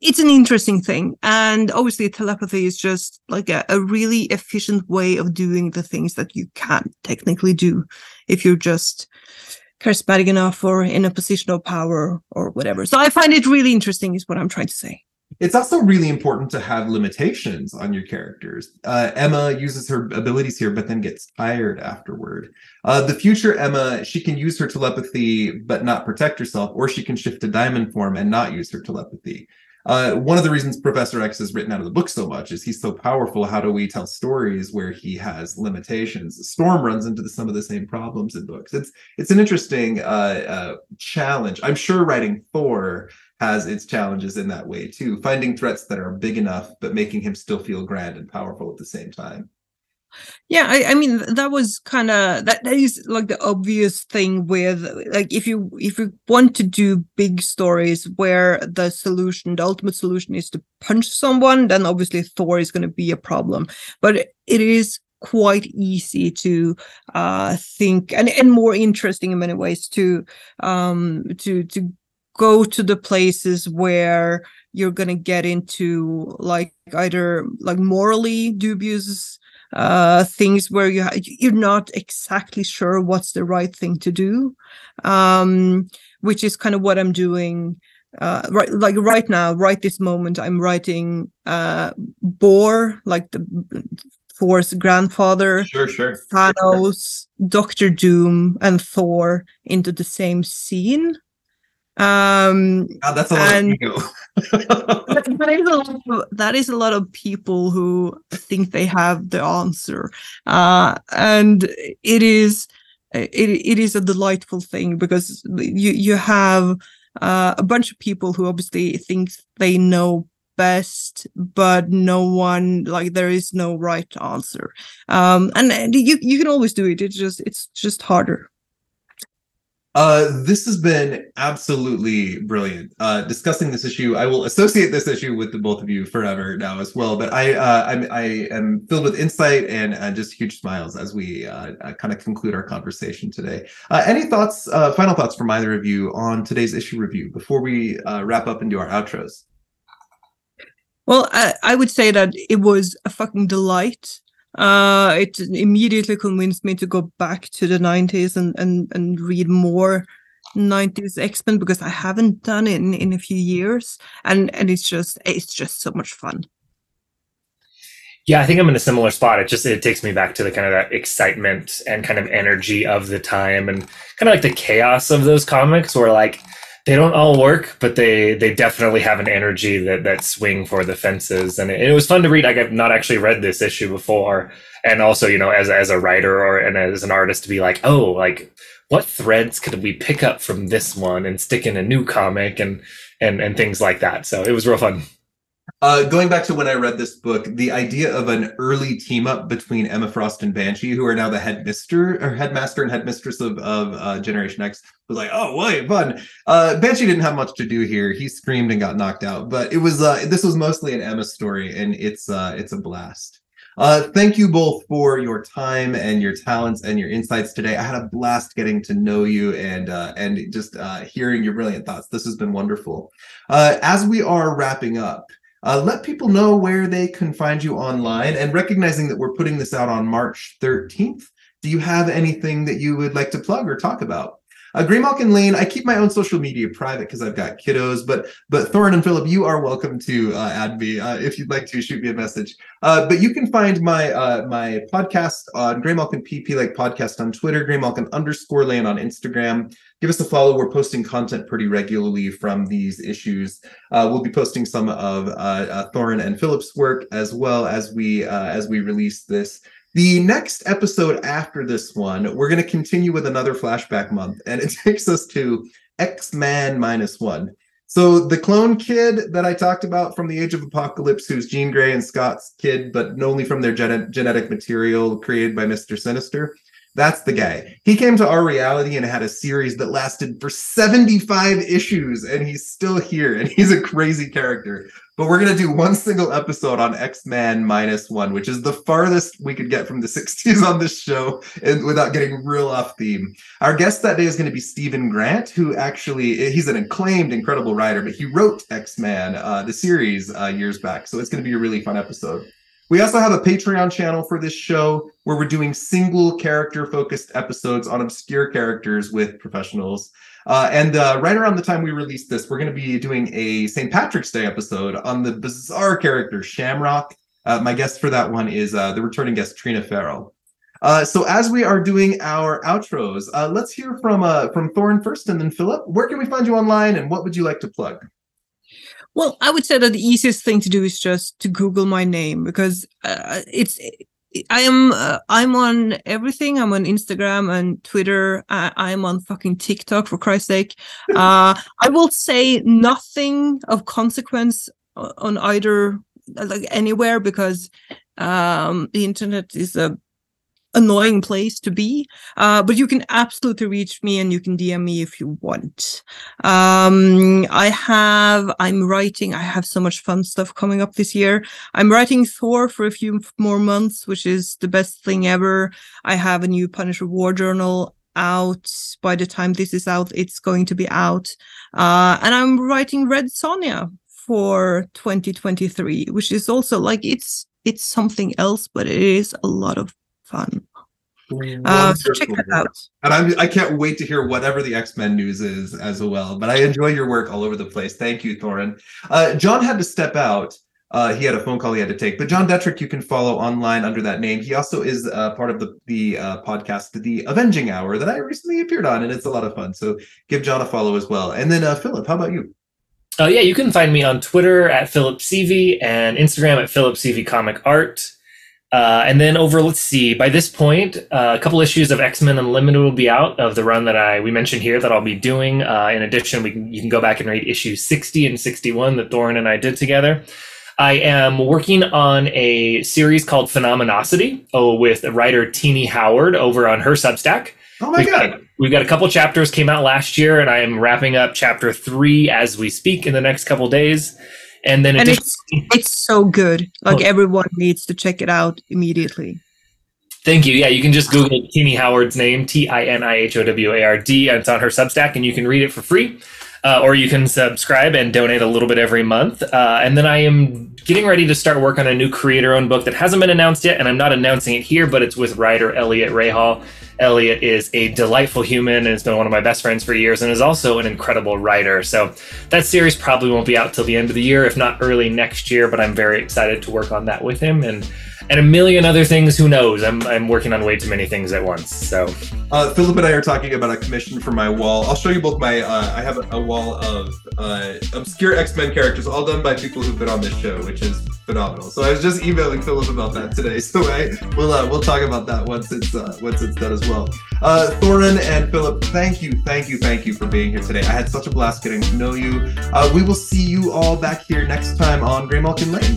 it's an interesting thing. And obviously telepathy is just like a, a, really efficient way of doing the things that you can't technically do if you're just charismatic enough or in a position of power or whatever. So i find it really interesting is what i'm trying to say it's also really important to have limitations on your characters. Uh, Emma uses her abilities here, but then gets tired afterward. Uh, the future Emma, she can use her telepathy but not protect herself, or she can shift to diamond form and not use her telepathy. Uh, one of the reasons Professor X is written out of the book so much is he's so powerful. How do we tell stories where he has limitations? Storm runs into the, some of the same problems in books. It's it's an interesting uh, uh, challenge. I'm sure writing Thor has its challenges in that way too, finding threats that are big enough but making him still feel grand and powerful at the same time. Yeah, I, I mean that was kind of that, that is like the obvious thing with like if you if you want to do big stories where the solution, the ultimate solution is to punch someone, then obviously Thor is going to be a problem. But it is quite easy to uh think and and more interesting in many ways to um to to go to the places where you're going to get into like either like morally dubious uh things where you you're not exactly sure what's the right thing to do um which is kind of what i'm doing uh right like right now right this moment i'm writing uh Bor like the Thor's grandfather, sure, sure, Thanos, Doctor Doom, and Thor into the same scene. Um, that's a lot and, of ego. [laughs] that, is a lot of, that is a lot of people who think they have the answer, uh, and it is it, it is a delightful thing because you you have uh, a bunch of people who obviously think they know best but no one like there is no right answer. Um and, and you you can always do it. It's just it's just harder uh, this has been absolutely brilliant. Uh, discussing this issue, I will associate this issue with the both of you forever now as well. But I, uh, I'm, I am filled with insight and, and just huge smiles as we uh, uh kind of conclude our conversation today. Uh, any thoughts, uh, final thoughts from either of you on today's issue review before we uh, wrap up and do our outros? Well, I, I would say that it was a fucking delight uh, it immediately convinced me to go back to the 90s and, and, and read more 90s X-Men because I haven't done it in, in a few years. And, and it's just, it's just so much fun. Yeah, I think I'm in a similar spot. It just it takes me back to the kind of that excitement and kind of energy of the time and kind of like the chaos of those comics where like they don't all work, but they they definitely have an energy that that swing for the fences, and it, it was fun to read. Like I've not actually read this issue before, and also you know as as a writer or and as an artist to be like, oh, like what threads could we pick up from this one and stick in a new comic and and and things like that. So it was real fun. Uh, going back to when I read this book, the idea of an early team up between Emma Frost and Banshee, who are now the headmister or headmaster and headmistress of, of uh, Generation X, was like, oh, wait, fun. Uh, Banshee didn't have much to do here. He screamed and got knocked out, but it was uh, this was mostly an Emma story, and it's uh, it's a blast. Uh, thank you both for your time and your talents and your insights today. I had a blast getting to know you and and just hearing your brilliant thoughts. This has been wonderful. As we are wrapping up, Uh, let people know where they can find you online and recognizing that we're putting this out on March 13th. Do you have anything that you would like to plug or talk about? Uh, Graymalkin Lane, I keep my own social media private because I've got kiddos, but but Thorin and Phillip, you are welcome to uh, add me uh, if you'd like to shoot me a message. Uh, but you can find my uh, my podcast on Graymalkin PP like podcast on Twitter, Graymalkin underscore Lane on Instagram. Give us a follow. We're posting content pretty regularly from these issues. Uh, we'll be posting some of Thorin and Phillip's work as well as we as we release this. The next episode after this one, we're going to continue with another flashback month, and it [laughs] takes us to X Man minus one. So the clone kid that I talked about from the Age of Apocalypse, who's Jean Grey and Scott's kid, but only from their gen- genetic material created by Mister Sinister. That's the guy. He came to our reality and had a series that lasted for 75 issues, and he's still here, and he's a crazy character. But we're gonna do one single episode on X-Men minus one, which is the farthest we could get from the [laughs] 60s on this show and without getting real off theme. Our guest that day is gonna be Steven Grant, who actually he's an acclaimed, incredible writer, but he wrote X-Men, uh, the series, uh, years back. So it's gonna be a really fun episode. We also have a Patreon channel for this show where we're doing single character focused episodes on obscure characters with professionals. Uh, and uh, right around the time we release this, we're going to be doing a St. Patrick's Day episode on the bizarre character Shamrock. Uh, my guest for that one is uh, the returning guest Trina Farrell. Uh, so as we are doing our outros, uh, let's hear from from Thorin first, and then Phillip. Where can we find you online, and what would you like to plug? Well, I would say that the easiest thing to do is just to Google my name because uh, it's. I am uh, I'm on everything. I'm on Instagram and Twitter. I, am on fucking TikTok for Christ's sake. [laughs] Uh, I will say nothing of consequence on either like anywhere because um, the internet is a annoying place to be. Uh, but you can absolutely reach me and you can DM me if you want. Um, I have, I'm writing, I have so much fun stuff coming up this year. I'm writing Thor for a few more months, which is the best thing ever. I have a new Punisher War Journal out by the time this is out it's going to be out uh, and i'm writing red sonja for 2023 which is also like it's it's something else but it is a lot of fun. Uh, so check that out. And I'm I can't wait to hear whatever the X Men news is as well. But I enjoy your work all over the place. Thank you, Thorin. Uh, John had to step out. Uh, he had a phone call he had to take. But John Detrick, you can follow online under that name. He also is uh, part of the the uh, podcast, the Avenging Hour, that I recently appeared on, and it's a lot of fun. So give John a follow as well. And then uh, Phillip, how about you? Oh yeah, you can find me on Twitter at Phillip Sevy and Instagram at Phillip Sevy Comic Art. Uh, and then over, let's see, by this point, uh, a couple issues of X Men Unlimited will be out of the run that I we mentioned here that I'll be doing. Uh, in addition, we can, you can go back and read issues 60 and 61 that Thorin and I did together. I am working on a series called Phenomenosity oh, with writer Tini Howard over on her Substack. Oh my we've god! Got, we've got a couple chapters came out last year, and I am wrapping up chapter three as we speak in the next couple days. And then and it's it's so good. Like oh. everyone needs to check it out immediately. Thank you. Yeah, you can just Google Tini Howard's name, T I N I H O W A R D, and it's on her Substack, and you can read it for free. Uh, or you can subscribe and donate a little bit every month. Uh, and then I am getting ready to start work on a new creator owned book that hasn't been announced yet, and I'm not announcing it here, but it's with writer Elliott Rahal. Elliott is a delightful human and has been one of my best friends for years and is also an incredible writer. So that series probably won't be out till the end of the year, if not early next year, but I'm very excited to work on that with him and and a million other things. Who knows? I'm, I'm working on way too many things at once. So, uh, Phillip and I are talking about a commission for my wall. I'll show you both my. Uh, I have a, wall of uh, obscure X Men characters, all done by people who've been on this show, which is phenomenal. So I was just emailing Phillip about that today. [laughs] So I we'll uh, we'll talk about that once it's uh, once it's done as well. Uh, Thorin and Phillip, thank you, thank you, thank you for being here today. I had such a blast getting to know you. Uh, we will see you all back here next time on Graymalkin Lane.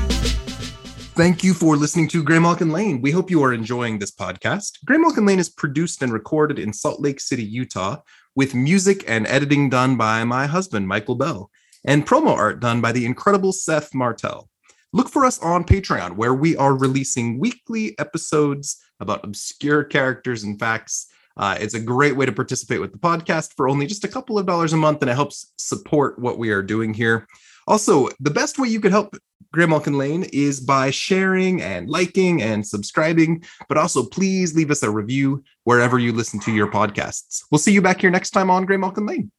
Thank you for listening to Graymalkin Lane. We hope you are enjoying this podcast. Graymalkin Lane is produced and recorded in Salt Lake City, Utah, with music and editing done by my husband, Michael Bell, and promo art done by the incredible Seth Martell. Look for us on Patreon, where we are releasing weekly episodes about obscure characters and facts. Uh, it's a great way to participate with the podcast for only just a couple of dollars a month, and it helps support what we are doing here. Also, the best way you could help Graymalkin Lane is by sharing and liking and subscribing, but also please leave us a review wherever you listen to your podcasts. We'll see you back here next time on Graymalkin Lane.